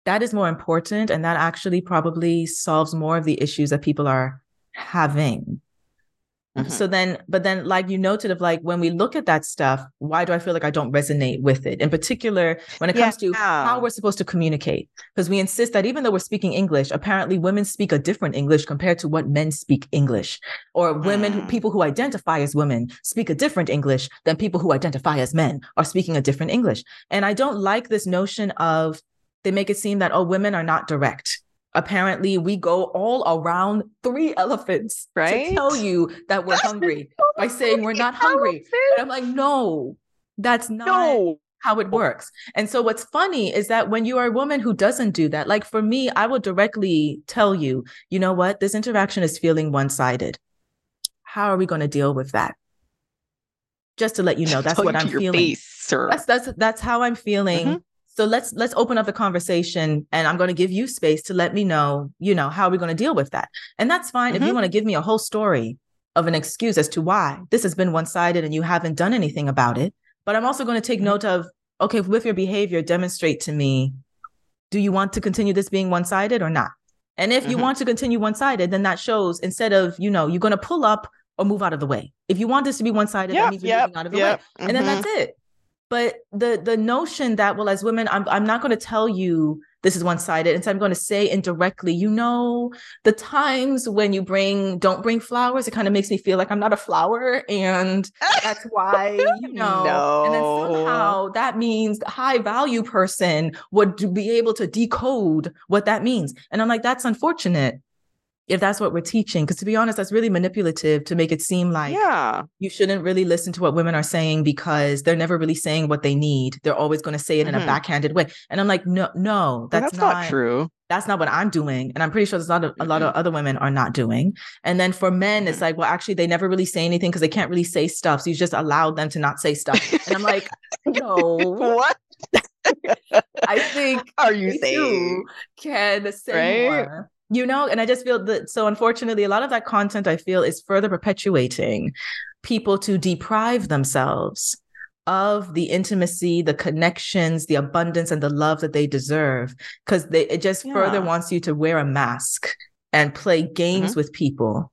that is more important and that actually probably solves more of the issues that people are having.
Mhm.
So then, but then, like you noted, of like when we look at that stuff, why do I feel like I don't resonate with it? In particular, when it comes to how we're supposed to communicate, because we insist that even though we're speaking English, apparently women speak a different English compared to what men speak English, or women,
Mm.
people who identify as women, speak a different English than people who identify as men are speaking a different English. And I don't like this notion of they make it seem that oh, women are not direct. Apparently, we go all around three elephants
Right?
to tell you that we're hungry by saying we're not hungry. And I'm like, no, that's not
No.
how it works. And so what's funny is that when you are a woman who doesn't do that, like for me, I will directly tell you, you know what, this interaction is feeling one-sided. How are we going to deal with that? Just to let you know, that's what I'm feeling.
face, sir.
That's that's that's how I'm feeling.
Mhm.
So let's let's open up the conversation and I'm going to give you space to let me know, you know, how are we going to deal with that? And that's fine if you
Mhm.
want to give me a whole story of an excuse as to why this has been one-sided and you haven't done anything about it. But I'm also going to take
Mhm.
note of okay, with your behavior demonstrate to me do you want to continue this being one-sided or not? And if you
Mhm.
want to continue one-sided, then that shows instead of, you know, you're going to pull up or move out of the way. If you want this to be one-sided, that
Yep,
means you're
yep,
moving out of the way
yep.
and then
Mhm.
that's it but the the notion that well as women i'm, I'm not going to tell you this is one-sided and so i'm going to say indirectly. You know the times when you bring don't bring flowers it kind of makes me feel like i'm not a flower and that's <laughs> why you know and then
No.
somehow that means the high value person would be able to decode what that means. And i'm like that's unfortunate if that's what we're teaching because to be honest that's really manipulative to make it seem like
yeah.
you shouldn't really listen to what women are saying because they're never really saying what they need. They're always going to say it in a
Mhm.
backhanded way. And I'm like, no, no,
Well,
that's,
that's
not,
not true.
That's not what I'm doing. And I'm pretty sure there's a lot of a lot of other women are not doing. And then for men, it's like, well, actually, they never really say anything because they can't really say stuff. So you just allowed them to not say stuff. And I'm like, <laughs> no,
What <laughs>
I think
are you saying?
can say
Right?
more. You know, and I just feel that so unfortunately, a lot of that content I feel is further perpetuating people to deprive themselves of the intimacy, the connections, the abundance, and the love that they deserve. Because they it just further wants you to wear a mask and play games mm-hmm. with people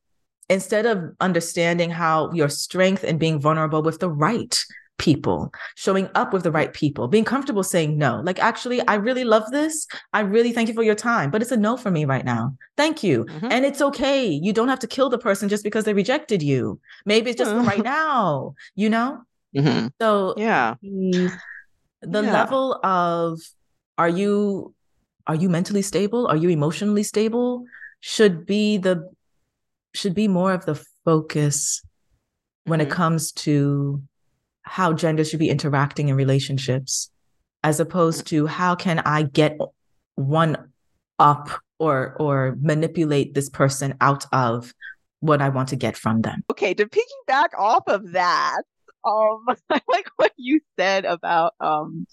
instead of understanding how your strength and being vulnerable with the right people, showing up with the right people, being comfortable saying no. Like, actually, I really love this. I really thank you for your time, but it's a no for me right now. Thank you.
Mhm.
And it's okay. You don't have to kill the person just because they rejected you. Maybe it's just for right now, you know?
Mhm.
So
Yeah.
the, the
Yeah.
level of are you are you mentally stable? Are you emotionally stable? Should be the should be more of the focus when it
Mhm.
comes to how gender should be interacting in relationships, as opposed to how can I get one up or or manipulate this person out of what I want to get from them.
Okay, to piggyback off of that, um, <laughs> I like what you said about um,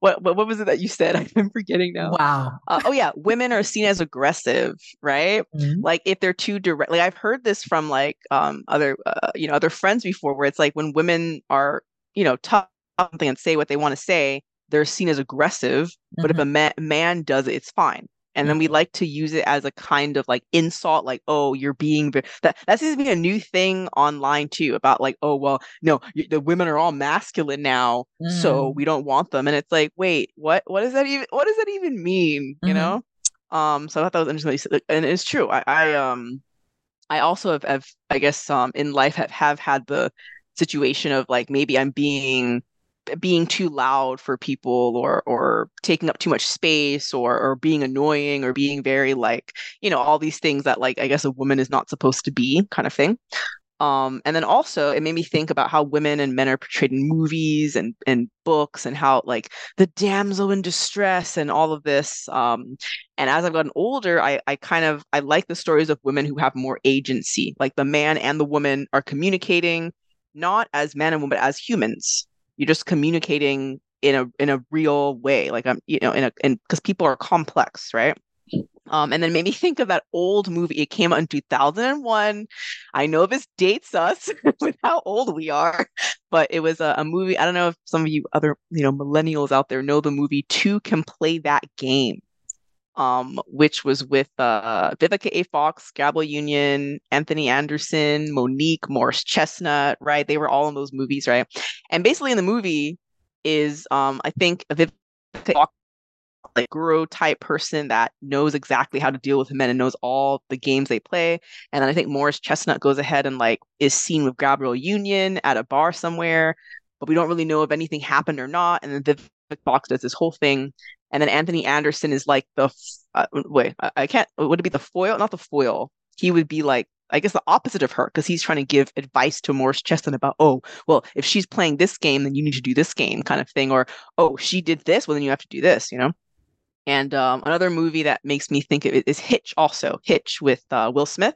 what what, what was it that you said? <laughs> I'm forgetting now.
Wow.
Uh, oh yeah, women are seen as aggressive, right?
Mhm.
Like if they're too direct. Like I've heard this from like um other uh, you know other friends before, where it's like when women are you know talk something and say what they want to say, they're seen as aggressive. But if
Mhm.
a ma- man does it, it's fine. And then we
Mhm.
like to use it as a kind of like insult, like, oh, you're being that that seems to be a new thing online too, about like, oh, well, no, the women are all masculine now, so
Mm.
we don't want them. And it's like, wait, what? What does that even? What does that even mean? You
Mhm.
know? Um, so I thought that was interesting. And it's true. I, I um, I also have, have I guess, um, in life have have had the situation of like maybe I'm being being too loud for people or or taking up too much space or or being annoying or being very like you know all these things that like I guess a woman is not supposed to be kind of thing Um, and then also it made me think about how women and men are portrayed in movies and, and books and how like the damsel in distress and all of this. Um, and as I've gotten older, I, I kind of I like the stories of women who have more agency. Like the man and the woman are communicating not as man and woman, but as humans. You're just communicating in a in a real way. Like I'm, um, you know, in a and because people are complex, right? Um, and then made me <laughs> think of that old movie. It came out in 2001. I know this dates us <laughs> with how old we are, but it was a, a, movie. I don't know if some of you other, you know, millennials out there know the movie Two Can Play That Game, um, which was with uh, Vivica A. Fox, Gabrielle Union, Anthony Anderson, Mo'Nique, Morris Chestnut, right? They were all in those movies, right? And basically in the movie is, um, I think a Vivica Fox like guru type person that knows exactly how to deal with men and knows all the games they play. And then I think Morris Chestnut goes ahead and like is seen with Gabrielle Union at a bar somewhere, but we don't really know if anything happened or not. And then Vivica Fox does this whole thing. And then Anthony Anderson is like the uh, wait, I, I can't. Would it be the foil? Not the foil. He would be like I guess the opposite of her because he's trying to give advice to Morris Chestnut about, oh, well, if she's playing this game, then you need to do this game kind of thing, or oh, she did this, well, then you have to do this, you know. And um, another movie that makes me think of it is Hitch, also Hitch with uh, Will Smith.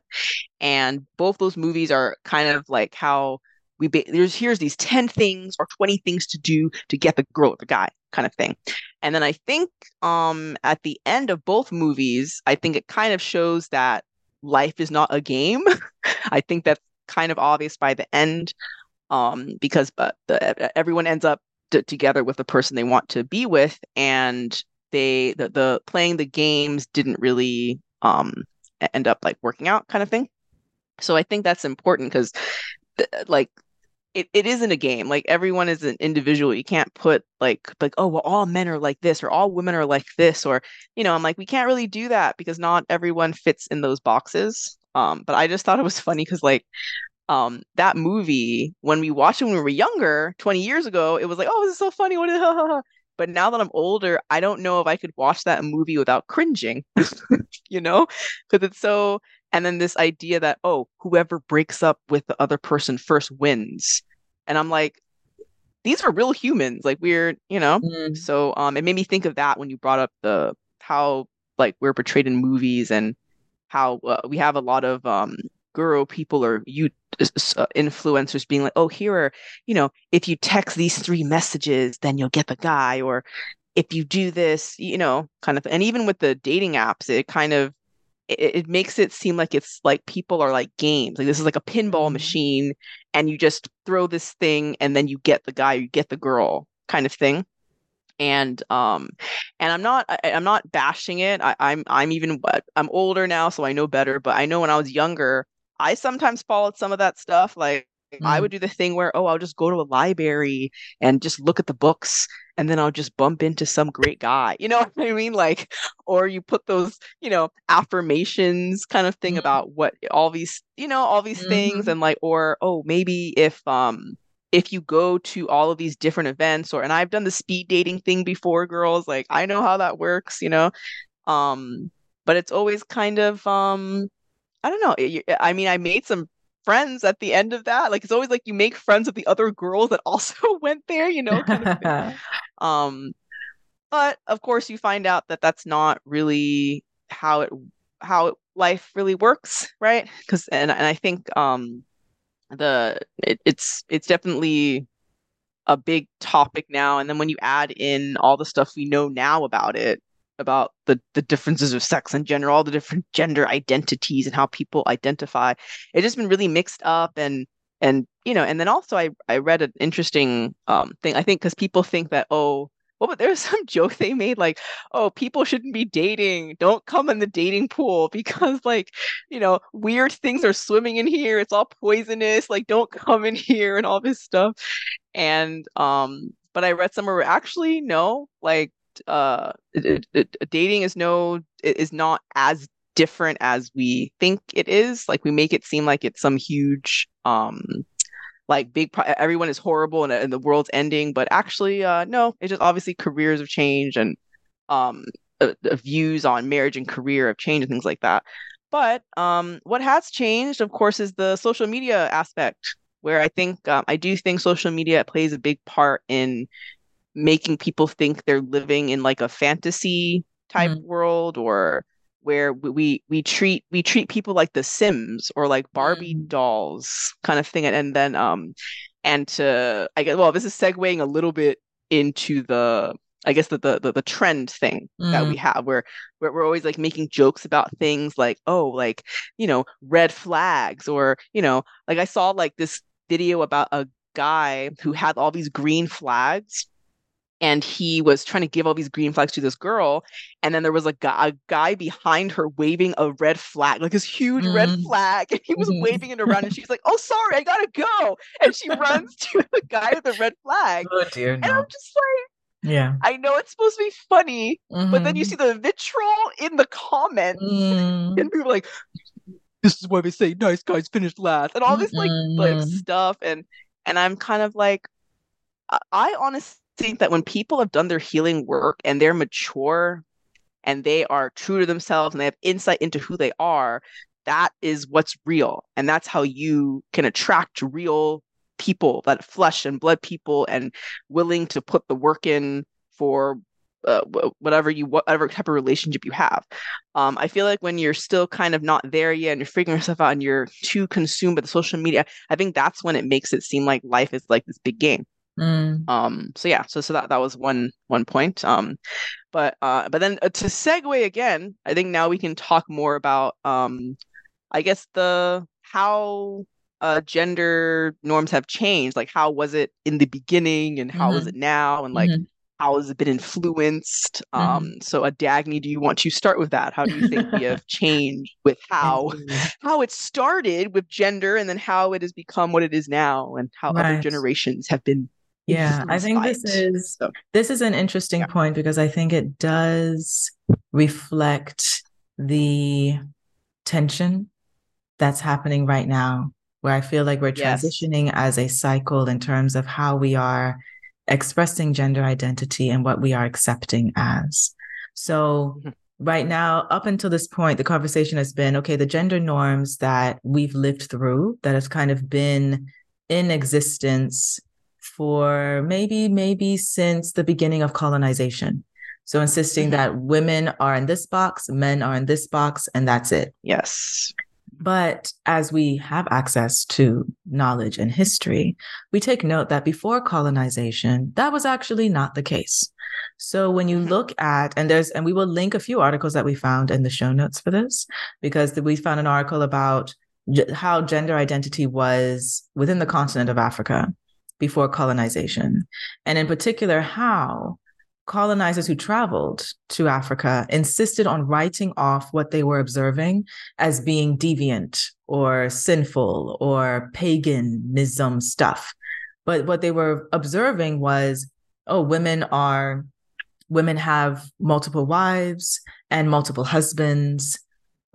And both those movies are kind of like how we ba- there's here's these ten things or twenty things to do to get the girl or the guy kind of thing. And then I think um, at the end of both movies, I think it kind of shows that life is not a game. <laughs> I think that's kind of obvious by the end um, because but the, everyone ends up together with the person they want to be with, and they the, the playing the games didn't really um end up like working out kind of thing so i think that's important because th- like it, it isn't a game like everyone is an individual you can't put like like oh well all men are like this or all women are like this or you know i'm like we can't really do that because not everyone fits in those boxes um but i just thought it was <laughs> funny because like um that movie when we watched it when we were younger 20 years ago it was like oh this is so funny what is <laughs> but now that I'm older, I don't know if I could watch that movie without cringing, <laughs> you know? Because it's so, and then this idea that, oh, whoever breaks up with the other person first wins. And I'm like, these are real humans. Like we're, you know, mm. so um, it made me think of that when you brought up the how like we're portrayed in movies and how uh, we have a lot of um guru people or you uh, influencers being like, oh, here are, you know, if you text these three messages, then you'll get the guy, or if you do this, you know, kind of, and even with the dating apps, it kind of it, it makes it seem like it's like people are like games. Like this is like a pinball mm-hmm. machine, and you just throw this thing, and then you get the guy, you get the girl, kind of thing and um and i'm not I, am not bashing it I, i'm i'm even i'm older now so i know better but i know when i was younger I sometimes followed some of that stuff. Like mm. I would do the thing where, oh, I'll just go to a library and just look at the books and then I'll just bump into some great guy. You know <laughs> what I mean? Like, or you put those, you know, affirmations kind of thing mm. about what all these, you know, all these mm-hmm. things and like, or, oh, maybe if, um, if you go to all of these different events or and I've done the speed dating thing before girls like I know how that works you know um but it's always kind of um I don't know. I mean, I made some friends at the end of that. Like it's always like you make friends with the other girls that also <laughs> went there, you know. Kind of <laughs> um, but of course, you find out that that's not really how it how it, life really works, right? Because and and I think um the it, it's it's definitely a big topic now. And then when you add in all the stuff we know now about it, about the the differences of sex and gender, all the different <laughs> gender identities and how people identify. It's just been really mixed up and and you know, and then also I I read an interesting um thing. I think because people think that oh well, but <laughs> there's some joke they made like, oh, people shouldn't be dating. Don't come in the dating pool <laughs> because, like, you know, weird things are swimming in here. It's all poisonous. Like, don't come in here and all this stuff. And um, but I read somewhere actually no, like uh, it, it, dating is no is not as different as we think it is. Like we make it seem like it's some huge um like big pro- everyone is horrible and, and the world's ending, but actually uh no, it's just obviously careers have changed and um uh, views on marriage and career have changed and things like that. but um, what has changed, of course, is the social media aspect, where I think um, I do think social media plays a big part in making people think they're living in like a fantasy type mm. world or where we we treat we treat people like the sims or like barbie mm. dolls kind of thing and, and then um and to i guess well this is segueing a little bit into the I guess the the the, the trend thing mm. that we mm. have where, where we're always like making jokes about things like oh like you know red flags or you know like I saw like this video about a guy who had all these green flags and he was trying to give all these green flags to this girl and then there was a guy, a guy behind her waving a red flag like this huge mm. red flag and he was mm. waving it around and she's like oh sorry i gotta go and she <laughs> runs to the guy with the red flag
oh dear no.
and i'm just like
yeah
i know it's supposed to be funny mm-hmm. but then you mm-hmm. see the vitriol in the comments <laughs> mm. and people like this is why we say nice guys finish last and all this like mm-hmm. like stuff and and i'm kind of like I honestly think that when people have done their healing work and they're mature and they are true to themselves and they have insight into who they are, that is what's real. And that's how you can attract real people, that flesh and blood people, and willing to put the work in for uh, whatever you whatever type of relationship you have. Um, I feel like when you're still kind of not there yet and you're figuring yourself out and you're too consumed by the social media, I think that's when it makes it seem like life is like this big game. Mm. Um, so yeah, so so that that was one one point. Um, but uh, but then uh, to segue again, I think now we can talk more about um, I guess the how uh gender norms have changed. Like how was it in the beginning, and how mm-hmm. is it now, and like mm-hmm. how has it been influenced? Mm-hmm. Um, so Dagny, do you want to start with that? How do you think we <laughs> have changed with how how it started with gender, and then how it has become what it is now, and how right. other generations have been
yeah i think this is so, this is an interesting yeah. point because i think it does reflect the tension that's happening right now where i feel like we're yes. transitioning as a cycle in terms of how we are expressing gender identity and what we are accepting as so mm-hmm. right now up until this point the conversation has been okay the gender norms that we've lived through that has kind of been in existence for maybe maybe since the beginning of colonization. So insisting mm-hmm. that women are in this box, men are in this box, and that's it.
Yes.
But as we have access to knowledge and history, we take note that before colonization, that was actually not the case. So when you mm-hmm. look at, and there's, and we will link a few articles that we found in the show notes for this, because we found an article about how gender identity was within the continent of Africa before colonization, and in particular, how colonizers who traveled to Africa insisted on writing off what they were observing as being deviant or sinful or paganism stuff. But what they were observing was oh, women are, women have multiple wives and multiple husbands.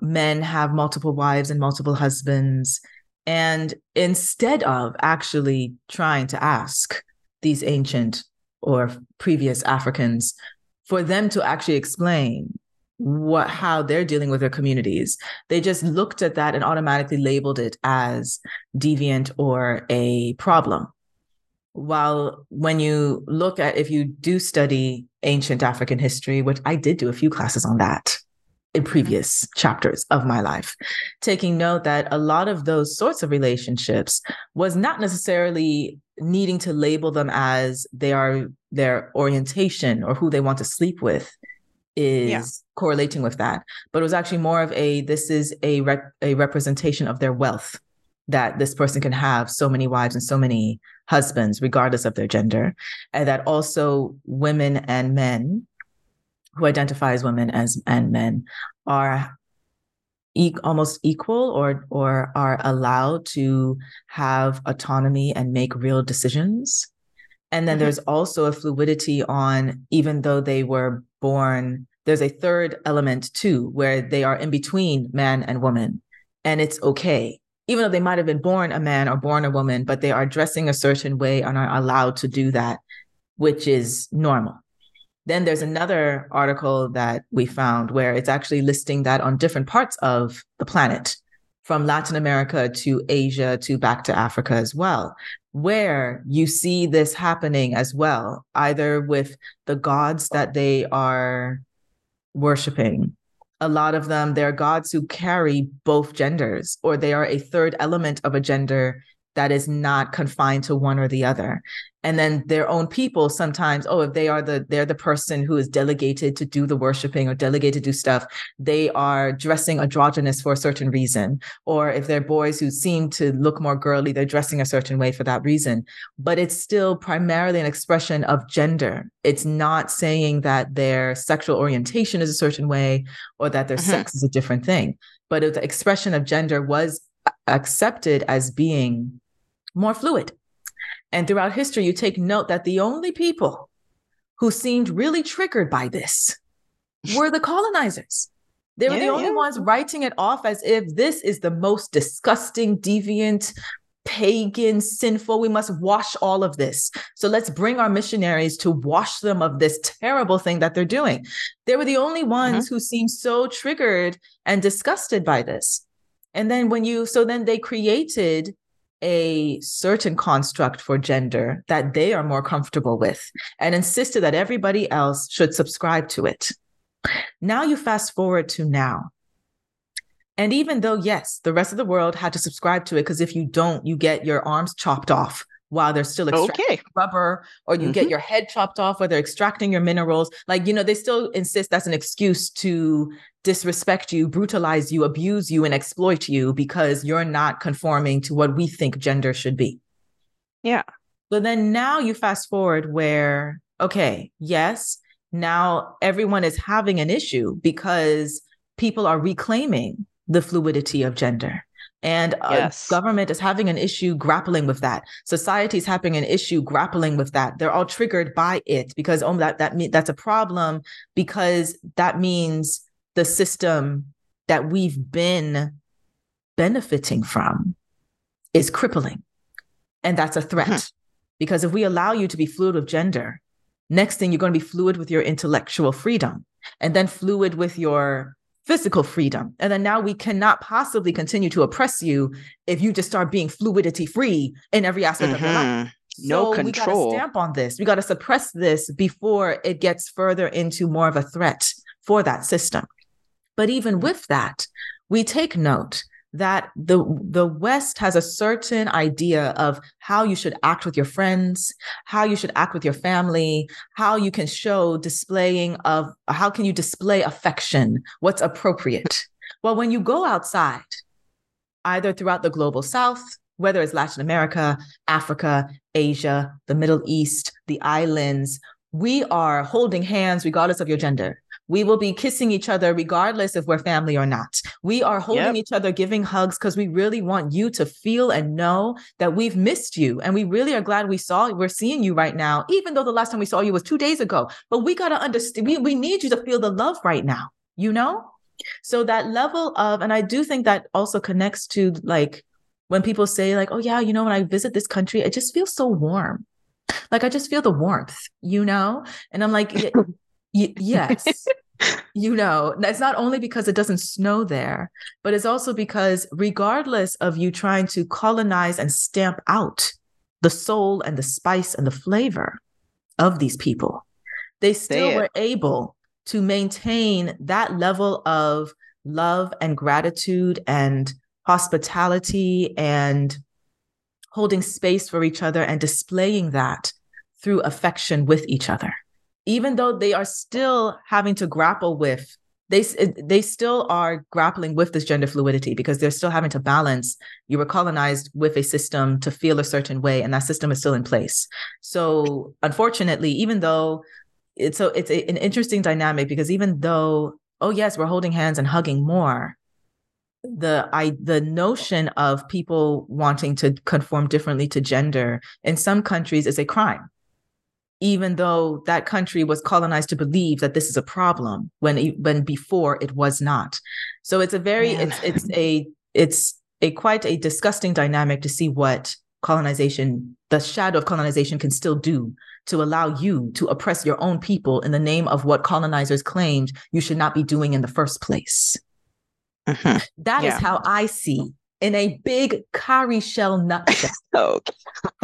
Men have multiple wives and multiple husbands. And instead of actually trying to ask these ancient or previous Africans for them to actually explain what how they're dealing with their communities they just looked at that and automatically labeled it as deviant or a problem. While when you look at if you do study ancient african history which i did do a few classes on that in previous chapters of my life, taking note that a lot of those sorts of relationships was not necessarily needing to label them as they are their orientation or who they want to sleep with is yeah. correlating with that but it was actually more of a this is a rep- a representation of their wealth that this person can have so many wives and so many husbands regardless of their gender and that also women and men who identify as women as and men are e- almost equal or or are allowed to have autonomy and make real decisions. And then mm-hmm. there's also a fluidity on even though they were born there's a third element too where they are in between man and woman. And it's okay. Even though they might have been born a man or born a woman but they are dressing a certain way and are allowed to do that which is normal Then there's another article that we found where it's actually listing that on different parts of the planet, from Latin America to Asia to back to Africa as well, where you see this happening as well, either with the gods that they are worshiping. A lot of them, they're gods who carry both genders, or they are a third element of a gender that is not confined to one or the other. And then their own people sometimes oh if they are the they're the person who is delegated to do the worshiping or delegated to do stuff they are dressing androgynous for a certain reason. Or if they're boys who seem to look more girly they're dressing a certain way for that reason. But it's still primarily an expression of gender. It's not saying that their sexual orientation is a certain way or that their mm-hmm. sex is a different thing. But the expression of gender was accepted as being more fluid. And throughout history, you take note that the only people who seemed really triggered by this were the colonizers. They were yeah, the only yeah. ones writing it off as if this is the most disgusting, deviant, pagan, sinful. We must wash all of this. So let's bring our missionaries to wash them of this terrible thing that they're doing. They were the only ones mm-hmm. who seemed so triggered and disgusted by this. And then when you, so then they created a certain construct for gender that they are more comfortable with and insisted that everybody else should subscribe to it. Now you fast forward to now. And even though, yes, the rest of the world had to subscribe to it, because if you don't, you get your arms chopped off while they're still extracting okay. rubber, or you mm-hmm. get your head chopped off while they're extracting your minerals. Like, you know, they still insist that's an excuse to disrespect you, brutalize you, abuse you, and exploit you because you're not conforming to what we think gender should be.
Yeah.
So then now you fast forward where, okay, yes, now everyone is having an issue because people are reclaiming the fluidity of gender. And yes. government is having an issue grappling with that. Society is having an issue grappling with that. They're all triggered by it because oh, that that mean, that's a problem because that means the system that we've been benefiting from is crippling, and that's a threat. Hmm. Because if we allow you to be fluid with gender, next thing you're going to be fluid with your intellectual freedom, and then fluid with your physical freedom. And then now we cannot possibly continue to oppress you if you just start being fluidity free in every aspect mm-hmm. of your life.
Mm-hmm. No so control.
We got to stamp on this. We got to suppress this before it gets further into more of a threat for that system. But even with that, we take note that the the west has a certain idea of how you should act with your friends how you should act with your family how you can show displaying of how can you display affection what's appropriate. Well when you go outside either throughout the global south whether it's latin america africa asia the middle east the islands we are holding hands regardless of your gender we will be kissing each other regardless if we're family or not. We are holding yep. each other, giving hugs because we really want you to feel and know that we've missed you. And we really are glad we saw, we're seeing you right now, even though the last time we saw you was two days ago. But we got to understand, we, we need you to feel the love right now, you know? So that level of, and I do think that also connects to like when people say, like, oh, yeah, you know, when I visit this country, it just feels so warm. Like I just feel the warmth, you know? And I'm like, Y- yes. <laughs> you know, that's not only because it doesn't snow there, but it's also because, regardless of you trying to colonize and stamp out the soul and the spice and the flavor of these people, they still were able to maintain that level of love and gratitude and hospitality and holding space for each other and displaying that through affection with each other even though they are still having to grapple with they they still are grappling with this gender fluidity because they're still having to balance you were colonized with a system to feel a certain way and that system is still in place. So unfortunately even though it's so it's a, an interesting dynamic because even though oh yes we're holding hands and hugging more the i the notion of people wanting to conform differently to gender in some countries is a crime even though that country was colonized to believe that this is a problem when when before it was not so it's a very Man. it's it's a it's a quite a disgusting dynamic to see what colonization the shadow of colonization can still do to allow you to oppress your own people in the name of what colonizers claimed you should not be doing in the first place. Mm-hmm. That yeah. is how I see in a big curry shell nutshell <laughs> oh.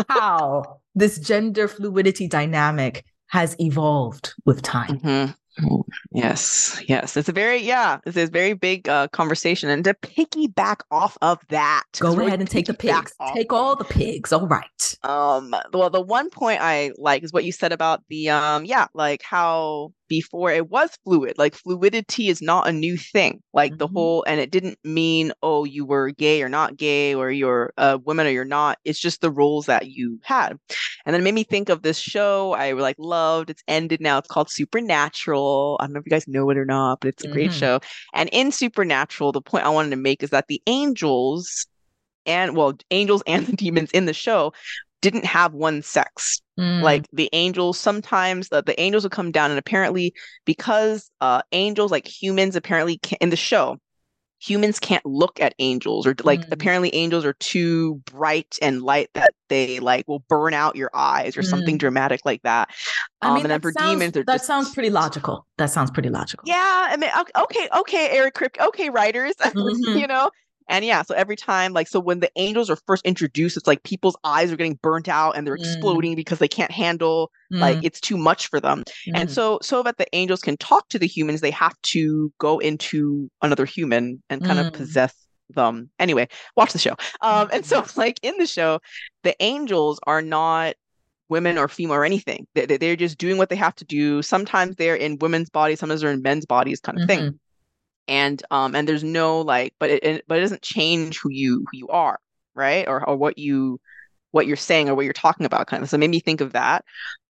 how this gender fluidity dynamic has evolved with time.
Mm-hmm. Yes, yes. It's a very yeah, it's a very big uh, conversation. And to piggyback off of that,
go ahead and take the pigs. Take all the pigs. All right.
Um. Well, the one point I like is what you said about the um. Yeah, like how before it was fluid. Like fluidity is not a new thing. Like mm-hmm. the whole, and it didn't mean oh you were gay or not gay or you're a woman or you're not. It's just the roles that you had. And then it made me think of this show I like loved. It's ended now. It's called Supernatural. I don't know if you guys know it or not, but it's a great mm-hmm. show. And in Supernatural, the point I wanted to make is that the angels and well, angels and <laughs> the demons in the show didn't have one sex. Mm. Like the angels, sometimes the, the angels would come down, and apparently, because uh, angels, like humans, apparently can, in the show, humans can't look at angels, or like mm. apparently angels are too bright and light that they like will burn out your eyes or mm. something dramatic like that.
I um, mean, and then for sounds, demons, that just... sounds pretty logical. That sounds pretty logical.
Yeah, I mean, okay, okay, Eric Kripke, okay, writers, <laughs> mm-hmm. you know, and yeah, so every time, like, so when the angels are first introduced, it's like people's eyes are getting burnt out and they're mm. exploding because they can't handle, mm. like, it's too much for them. Mm. And so, so that the angels can talk to the humans, they have to go into another human and kind of mm. possess them. Anyway, watch the show. Um, and so, <laughs> <laughs> like, in the show, the angels are not women or female or anything. They, they're just doing what they have to do. Sometimes they're in women's bodies, sometimes they're in men's bodies, kind of mm-hmm. thing and um and there's no like but it, it but it doesn't change who you who you are right? Or or what you what you're saying or what you're talking about kind of so it made me think of that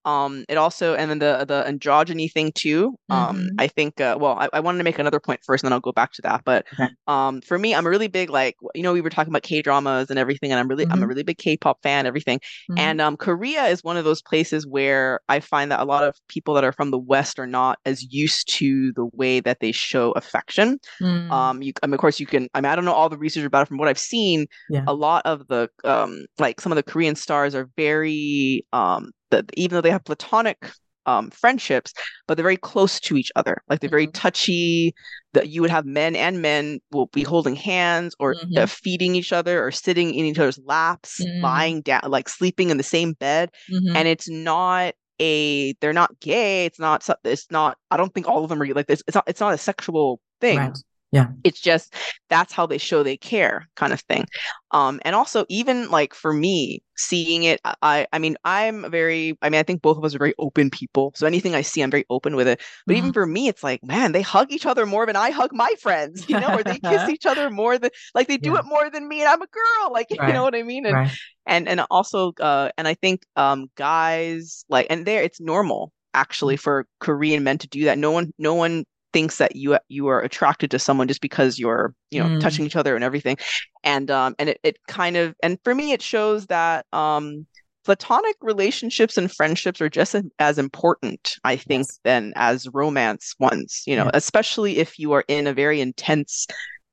um it also and then the the androgyny thing too um mm-hmm. i think uh, well I, I, wanted to make another point first and then i'll go back to that but okay. um for me i'm a really big like you know we were talking about k dramas and everything and i'm really mm-hmm. i'm a mm-hmm. really big k-pop fan everything mm-hmm. and um korea is one of those places where i find that a lot of people that are from the west are not as used to the way that they show affection mm. um you i mean of course you can i mean i don't know all the research about it from what i've seen yeah. a lot of the um like some of the korean stars are very um that even though they have platonic um, friendships, but they're very close to each other. Like they're very mm-hmm. touchy. That you would have men and men will be holding hands or mm-hmm. feeding each other or sitting in each other's laps, mm-hmm. lying down, like sleeping in the same bed. Mm-hmm. And it's not a. They're not gay. It's not. It's not. I don't think all of them are like this. It's not. It's not a sexual thing. Right.
Yeah.
It's just that's how they show they care kind of thing. Um, and also even like for me, seeing it, I I mean, I'm very I mean, I think both of us are very open people. So anything I see, I'm very open with it. But mm-hmm. even for me, it's like, man, they hug each other more than I hug my friends, you know, or they kiss <laughs> each other more than like they do yeah. it more than me and I'm a girl. Like, <laughs> right. you know what I mean? And right. and and also uh and I think um guys like and there it's normal actually mm. for Korean men to do that. No one no one thinks that you you are attracted to someone just because you're you know mm. touching each other and everything and um and it, it kind of and for me it shows that um platonic relationships and friendships are just as important i think yes. than as romance ones you know especially if you are in a very intense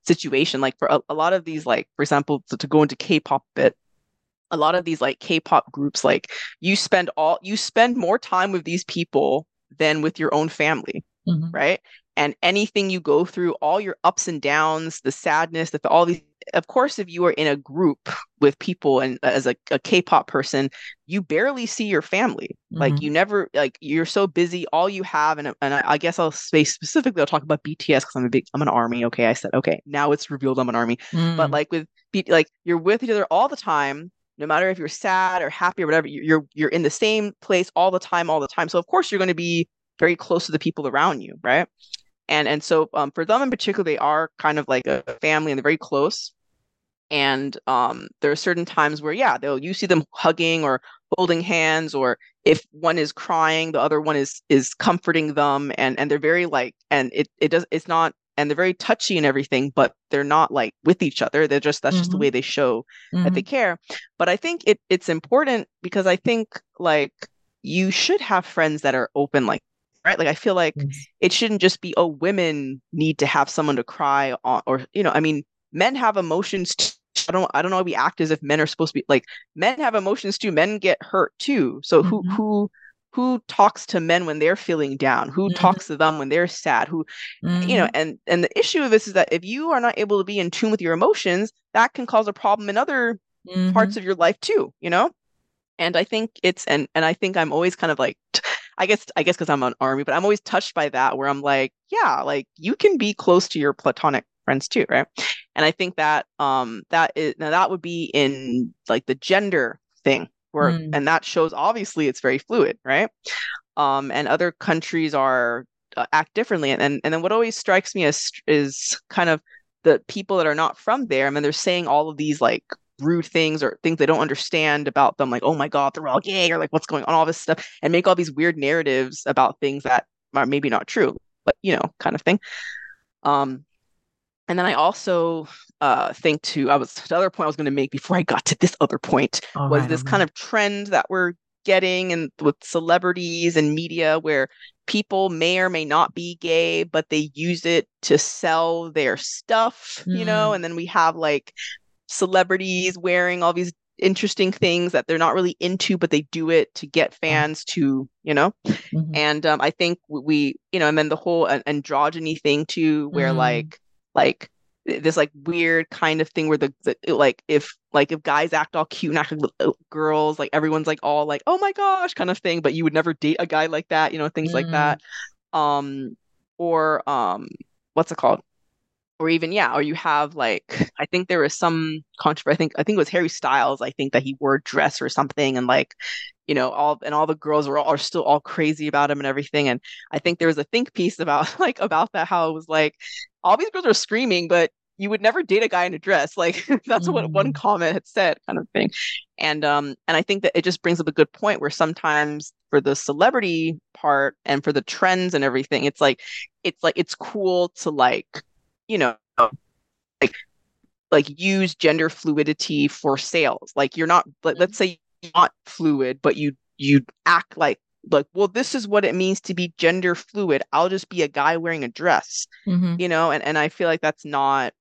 situation like for a, a lot of these like for example to, to go into k-pop bit a lot of these like k-pop groups like you spend all you spend more time with these people than with your own family mm-hmm. right and anything you go through, all your ups and downs, the sadness, the all these. Of course, if you are in a group with people and as a a K-pop person, you barely see your family. Mm-hmm. Like you never, like you're so busy. All you have, and and I, I guess I'll say specifically, I'll talk about BTS because I'm a big, I'm an army. Okay, I said okay. Now it's revealed I'm an army. Mm. But like with, like you're with each other all the time no matter if you're sad or happy or whatever you're you're in the same place all the time all the time so of course you're going to be very close to the people around you right and and so um, for them in particular they are kind of like a family and they're very close and um, there are certain times where yeah they'll you see them hugging or holding hands or if one is crying the other one is is comforting them and and they're very like and it it does it's not and they're very touchy and everything but they're not like with each other they're just that's mm-hmm. just the mm-hmm. way they show mm-hmm. that they mm-hmm. care but i think it it's important because i think like you should have friends that are open like right like i feel like yes. it shouldn't just be oh women need to have someone to cry on or you know i mean men have emotions too. i don't i don't know we act as if men are supposed to be like men have emotions too men get hurt too so mm-hmm. who who who talks to men when they're feeling down who mm-hmm. talks to them when they're sad who mm-hmm. you know mm-hmm. and and the issue of this is that if you are not able to be in tune with your emotions that can cause a problem in other mm-hmm. parts of your life too you know and i think it's and and i think i'm always kind of like i guess i guess because i'm an army but i'm always touched by that where i'm like yeah like you can be close to your platonic friends too right and i think that um that is now that would be in like the gender thing where mm. and that shows obviously it's very fluid right um and other countries are uh, act differently and, and and then what always strikes me as is kind of the people that are not from there i mean they're saying all of these like rude things or things they don't understand about them like oh my god they're all gay or like what's going on all this stuff and make all these weird narratives about things that are maybe not true but you know kind of thing um and then I also uh, think to I was the other point I was going to make before I got to this other point all was right, this kind of trend that we're getting and with celebrities and media where people may or may not be gay but they use it to sell their stuff mm. you know mm. and then we have like celebrities wearing all these interesting things that they're not really into but they do it to get fans to you know mm-hmm. and um, i think we you know and then the whole androgyny thing too where mm. like like this like weird kind of thing where the, the, like if like if guys act all cute and act like uh, girls like everyone's like all like oh my gosh kind of thing but you would never date a guy like that you know things mm. like that um or um what's it called or even yeah or you have like i think there was some controversy i think i think it was harry styles i think that he wore a dress or something and like you know all and all the girls were are still all crazy about him and everything and i think there was a think piece about <laughs> like about that how it was like all these girls are screaming, but you would never date a guy in a dress. <laughs> Like that's mm-hmm. what one mm-hmm. comment had said, kind of thing. And um, and I think that it just brings up a good point where sometimes for the celebrity part and for the trends and everything, it's like it's like it's cool to like, you know, like like use gender fluidity for sales. Like you're not like let's say you're not fluid, but you you act like like well this is what it means to be gender fluid i'll just be a guy wearing a dress mm-hmm. you know and, and i feel like that's not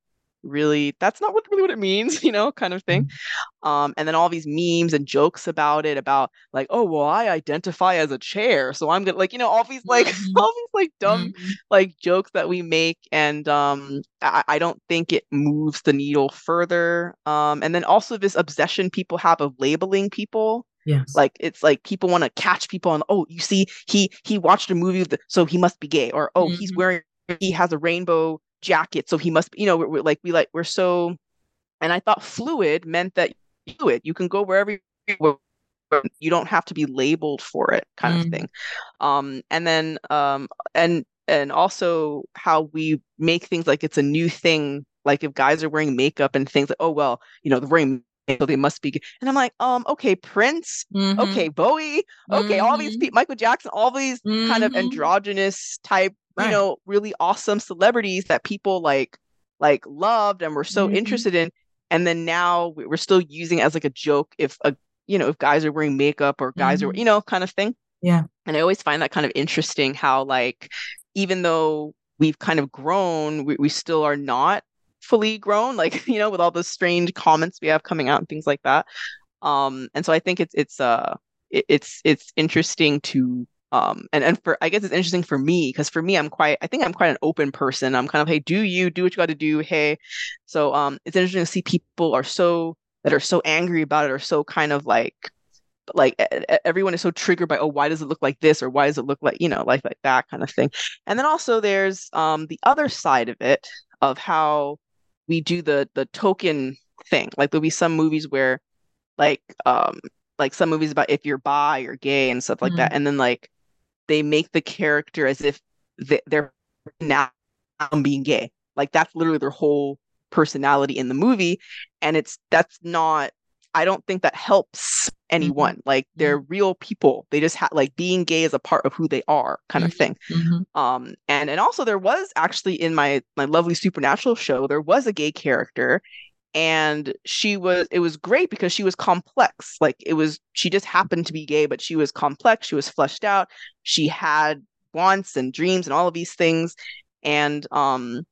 really that's not what really what it means <laughs> you know kind of thing mm-hmm. um and then all these memes and jokes about it about like oh well i identify as a chair so i'm gonna like you know all these like <laughs> mm-hmm. all these like dumb mm-hmm. like jokes that we make and um I, I don't think it moves the needle further um and then also this obsession people have of labeling people
Yes.
Like it's like people want to catch people on, oh, you see, he he watched a movie, the, so he must be gay, or oh, mm-hmm. he's wearing he has a rainbow jacket, so he must be, you know, we're, we're, like we like we're so and I thought fluid meant that fluid, you can go wherever you, you don't have to be labeled for it, kind mm-hmm. of thing. Um, and then um and and also how we make things like it's a new thing like if guys are wearing makeup and things like oh well you know they're wearing so they must be and i'm like um okay prince mm-hmm. okay bowie okay mm-hmm. all these mm-hmm. people michael jackson all these mm-hmm. kind of mm-hmm. androgynous type right. you know really awesome celebrities that people like like loved and were so mm-hmm. interested in and then now we're still using as like a joke if a you know if guys are wearing makeup or guys are you know kind of thing
yeah
and i always find that kind of interesting how like even though we've kind of grown we, we still are not fully grown, like <laughs> you know, with all the strange comments we have coming out and things like that. Um, and so I think it's it's uh it, it's it's interesting to um and and for I guess it's interesting for me because for me I'm quite I think I'm quite an open person. I'm kind of hey, do you do what you got to do? Hey, so um, it's interesting to see people are so that are so angry about it or so kind of like like everyone is so triggered by oh why does it look like this or why does it look like you know like like that kind of thing and then also there's um the other side of it of how we do the the token thing. Like there'll be some movies where like um like some movies about if you're bi or gay and stuff like mm-hmm. that, and then like they make the character as if they're now being gay. Like that's literally their whole personality in the movie, and it's that's not. I don't think that helps Mm-hmm. anyone mm-hmm. like they're real people they just have like being gay is a part of who they are kind of thing mm-hmm. um and and also there was actually in my my lovely supernatural show there was a gay character and she was it was great because she was complex like it was she just happened to be gay but she was complex she was fleshed out she had wants and dreams and all of these things and um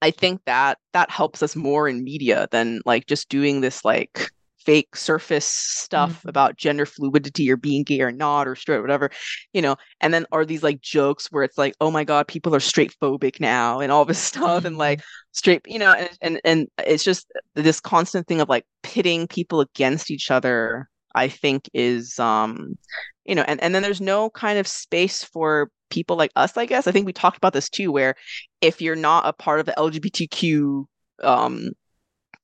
i think that that helps us more in media than like just doing this like fake surface stuff
Mhm.
about gender fluidity or being gay or not or straight or whatever you know and then are these like jokes where it's like oh my god people are straight phobic now and all this <laughs> stuff and like straight you know and, and and it's just this constant thing of like pitting people against each other i think is um you know and, and then there's no kind of space for people like us i guess. I think we talked about this too where if you're not a part of the lgbtq um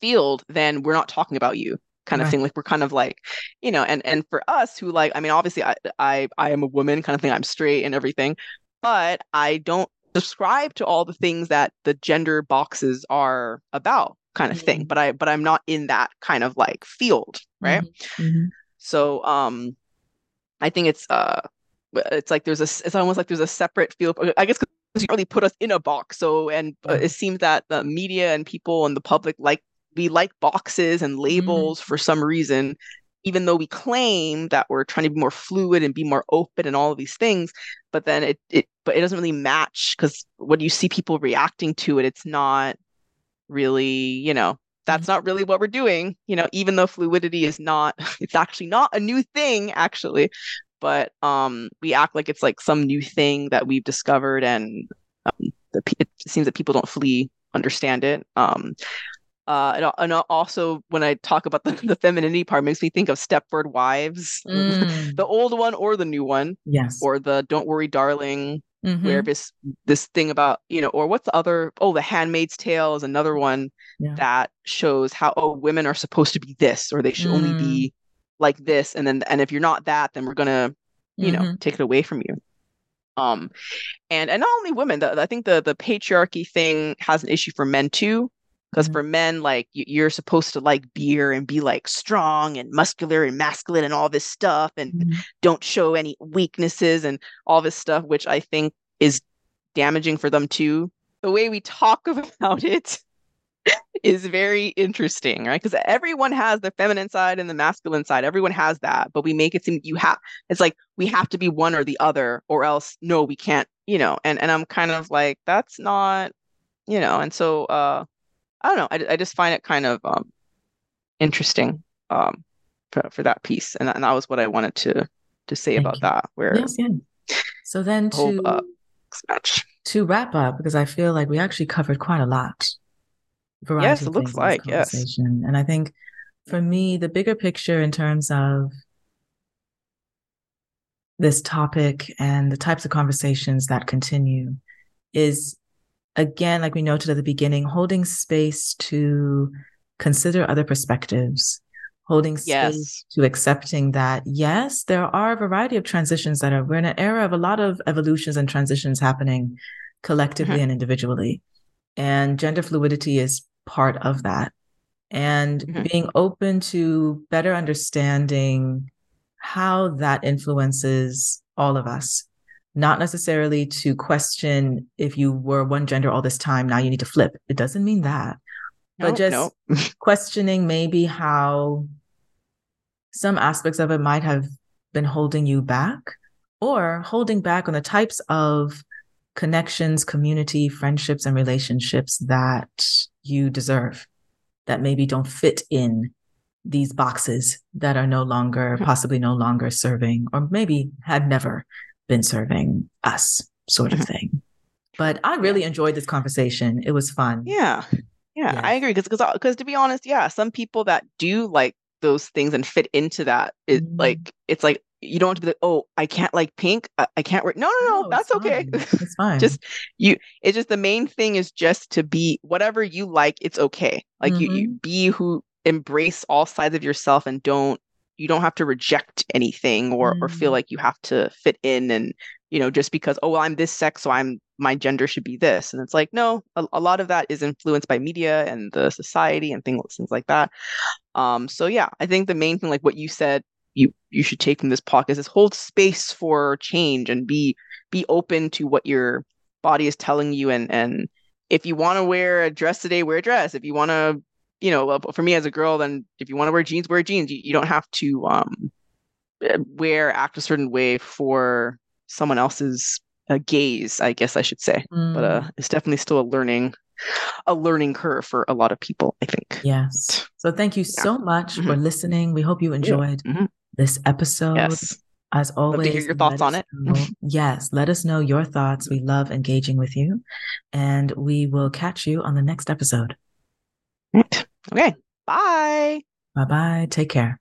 field then we're not talking about you kind of thing like we're kind of like you know and and for us who like i mean obviously i i, I am a woman kind of thing i'm straight and everything but i don't subscribe to all the things that the gender boxes are about kind of thing
Mhm.
but i but i'm not in that kind of like field right
Mhm.
so um i think it's uh it's like there's a it's almost like there's a separate field i guess because you really put us in a box so and uh, it seems that the media and people and the public like we like boxes and labels for some reason even though we claim that we're trying to be more fluid and be more open and all of these things but then it it but it doesn't really match because when you see people reacting to it it's not really you know that's not really what we're doing you know even though fluidity is not <laughs> it's actually not a new thing actually but um we act like it's like some new thing that we've discovered and um, the, it seems that people don't fully understand it um uh and, and also when i talk about the, <laughs> the femininity part makes me think of stepford wives <laughs>
Mm.
the old one or the new one
yes.
or the don't worry darling
Mhm.
where this this thing about you know or what's the other oh the handmaid's tale is another one
Yeah.
that shows how oh women are supposed to be this or they should only
Mm.
be like this and then and if you're not that then we're gonna you know
Mhm.
take it away from you um and and not only women the, i think the the patriarchy thing has an issue for men too because
Mhm.
for men like you, you're supposed to like beer and be like strong and muscular and masculine and all this stuff and
Mhm.
don't show any weaknesses and all this stuff, which I think is damaging for them too. The way we talk <laughs> about it is very interesting, right? Because everyone has the feminine side and the masculine side. Everyone has that, but we make it seem you have. It's like we have to be one or the other, or else no, we can't. You know, and and I'm kind of like that's not, you know, and so uh, I don't know. I I just find it kind of um interesting um for, for that piece, and that, and that was what I wanted to to say
Thank
about
you.
that. Where
Yes, yeah. So then to
uh,
to wrap up, because I feel like we actually covered quite a lot.
Yes, it looks
things in this
like, yes.
conversation. And I think for me, the bigger picture in terms of this topic and the types of conversations that continue is again, like we noted at the beginning, holding space to consider other perspectives, holding space
Yes.
to accepting that, yes, there are a variety of transitions that are, we're in an era of a lot of evolutions and transitions happening collectively
Mhm.
and individually. And gender fluidity is part of that. And
Mhm.
being open to better understanding how that influences all of us, not necessarily to question if you were one gender all this time, now you need to flip. It doesn't mean that but just <laughs> questioning maybe how some aspects of it might have been holding you back or holding back on the types of connections, community, friendships, and relationships that you deserve that maybe don't fit in these boxes that are no longer,
Mhm.
possibly no longer serving, or maybe had never been serving us, sort of
Mhm.
thing. But I really enjoyed this conversation. It was fun.
Yeah. Yeah, I agree. Because because to be honest, yeah, some people that do like those things and fit into that, it
Mhm.
like it's like you don't have to be like, oh, I can't like pink. I, I can't wear. No, no, no,
No,
that's
it's
okay.
fine. <laughs> It's fine.
just you. It's just the main thing is just to be whatever you like. It's okay. Like you, you be who embrace all sides of yourself and don't you don't have to reject anything or or feel
Mm.
like you have to fit in and you know just because oh well I'm this sex so I'm my gender should be this. And it's like no a, a lot of that is influenced by media and the society and things things like that. Um so yeah I think the main thing like what you said you you should take from this podcast is hold space for change and be be open to what your body is telling you and and if you want to wear a dress today wear a dress. If you want to you know well, for me as a girl then if you want to wear jeans wear jeans you, you don't have to um uh, wear act a certain way for someone else's uh, gaze i guess i should say but uh
Mm.
it's definitely still a learning a learning curve for a lot of people, I think.
Yes. So thank you
Yeah.
so much
Mhm.
for listening. We hope you enjoyed
Mhm.
this episode.
Yes.
As always,
hear your thoughts on it.
know- <laughs> yes, let us know your thoughts. We love engaging with you. And we will catch you on the next episode.
Right. Okay. Bye.
Bye bye. Take care.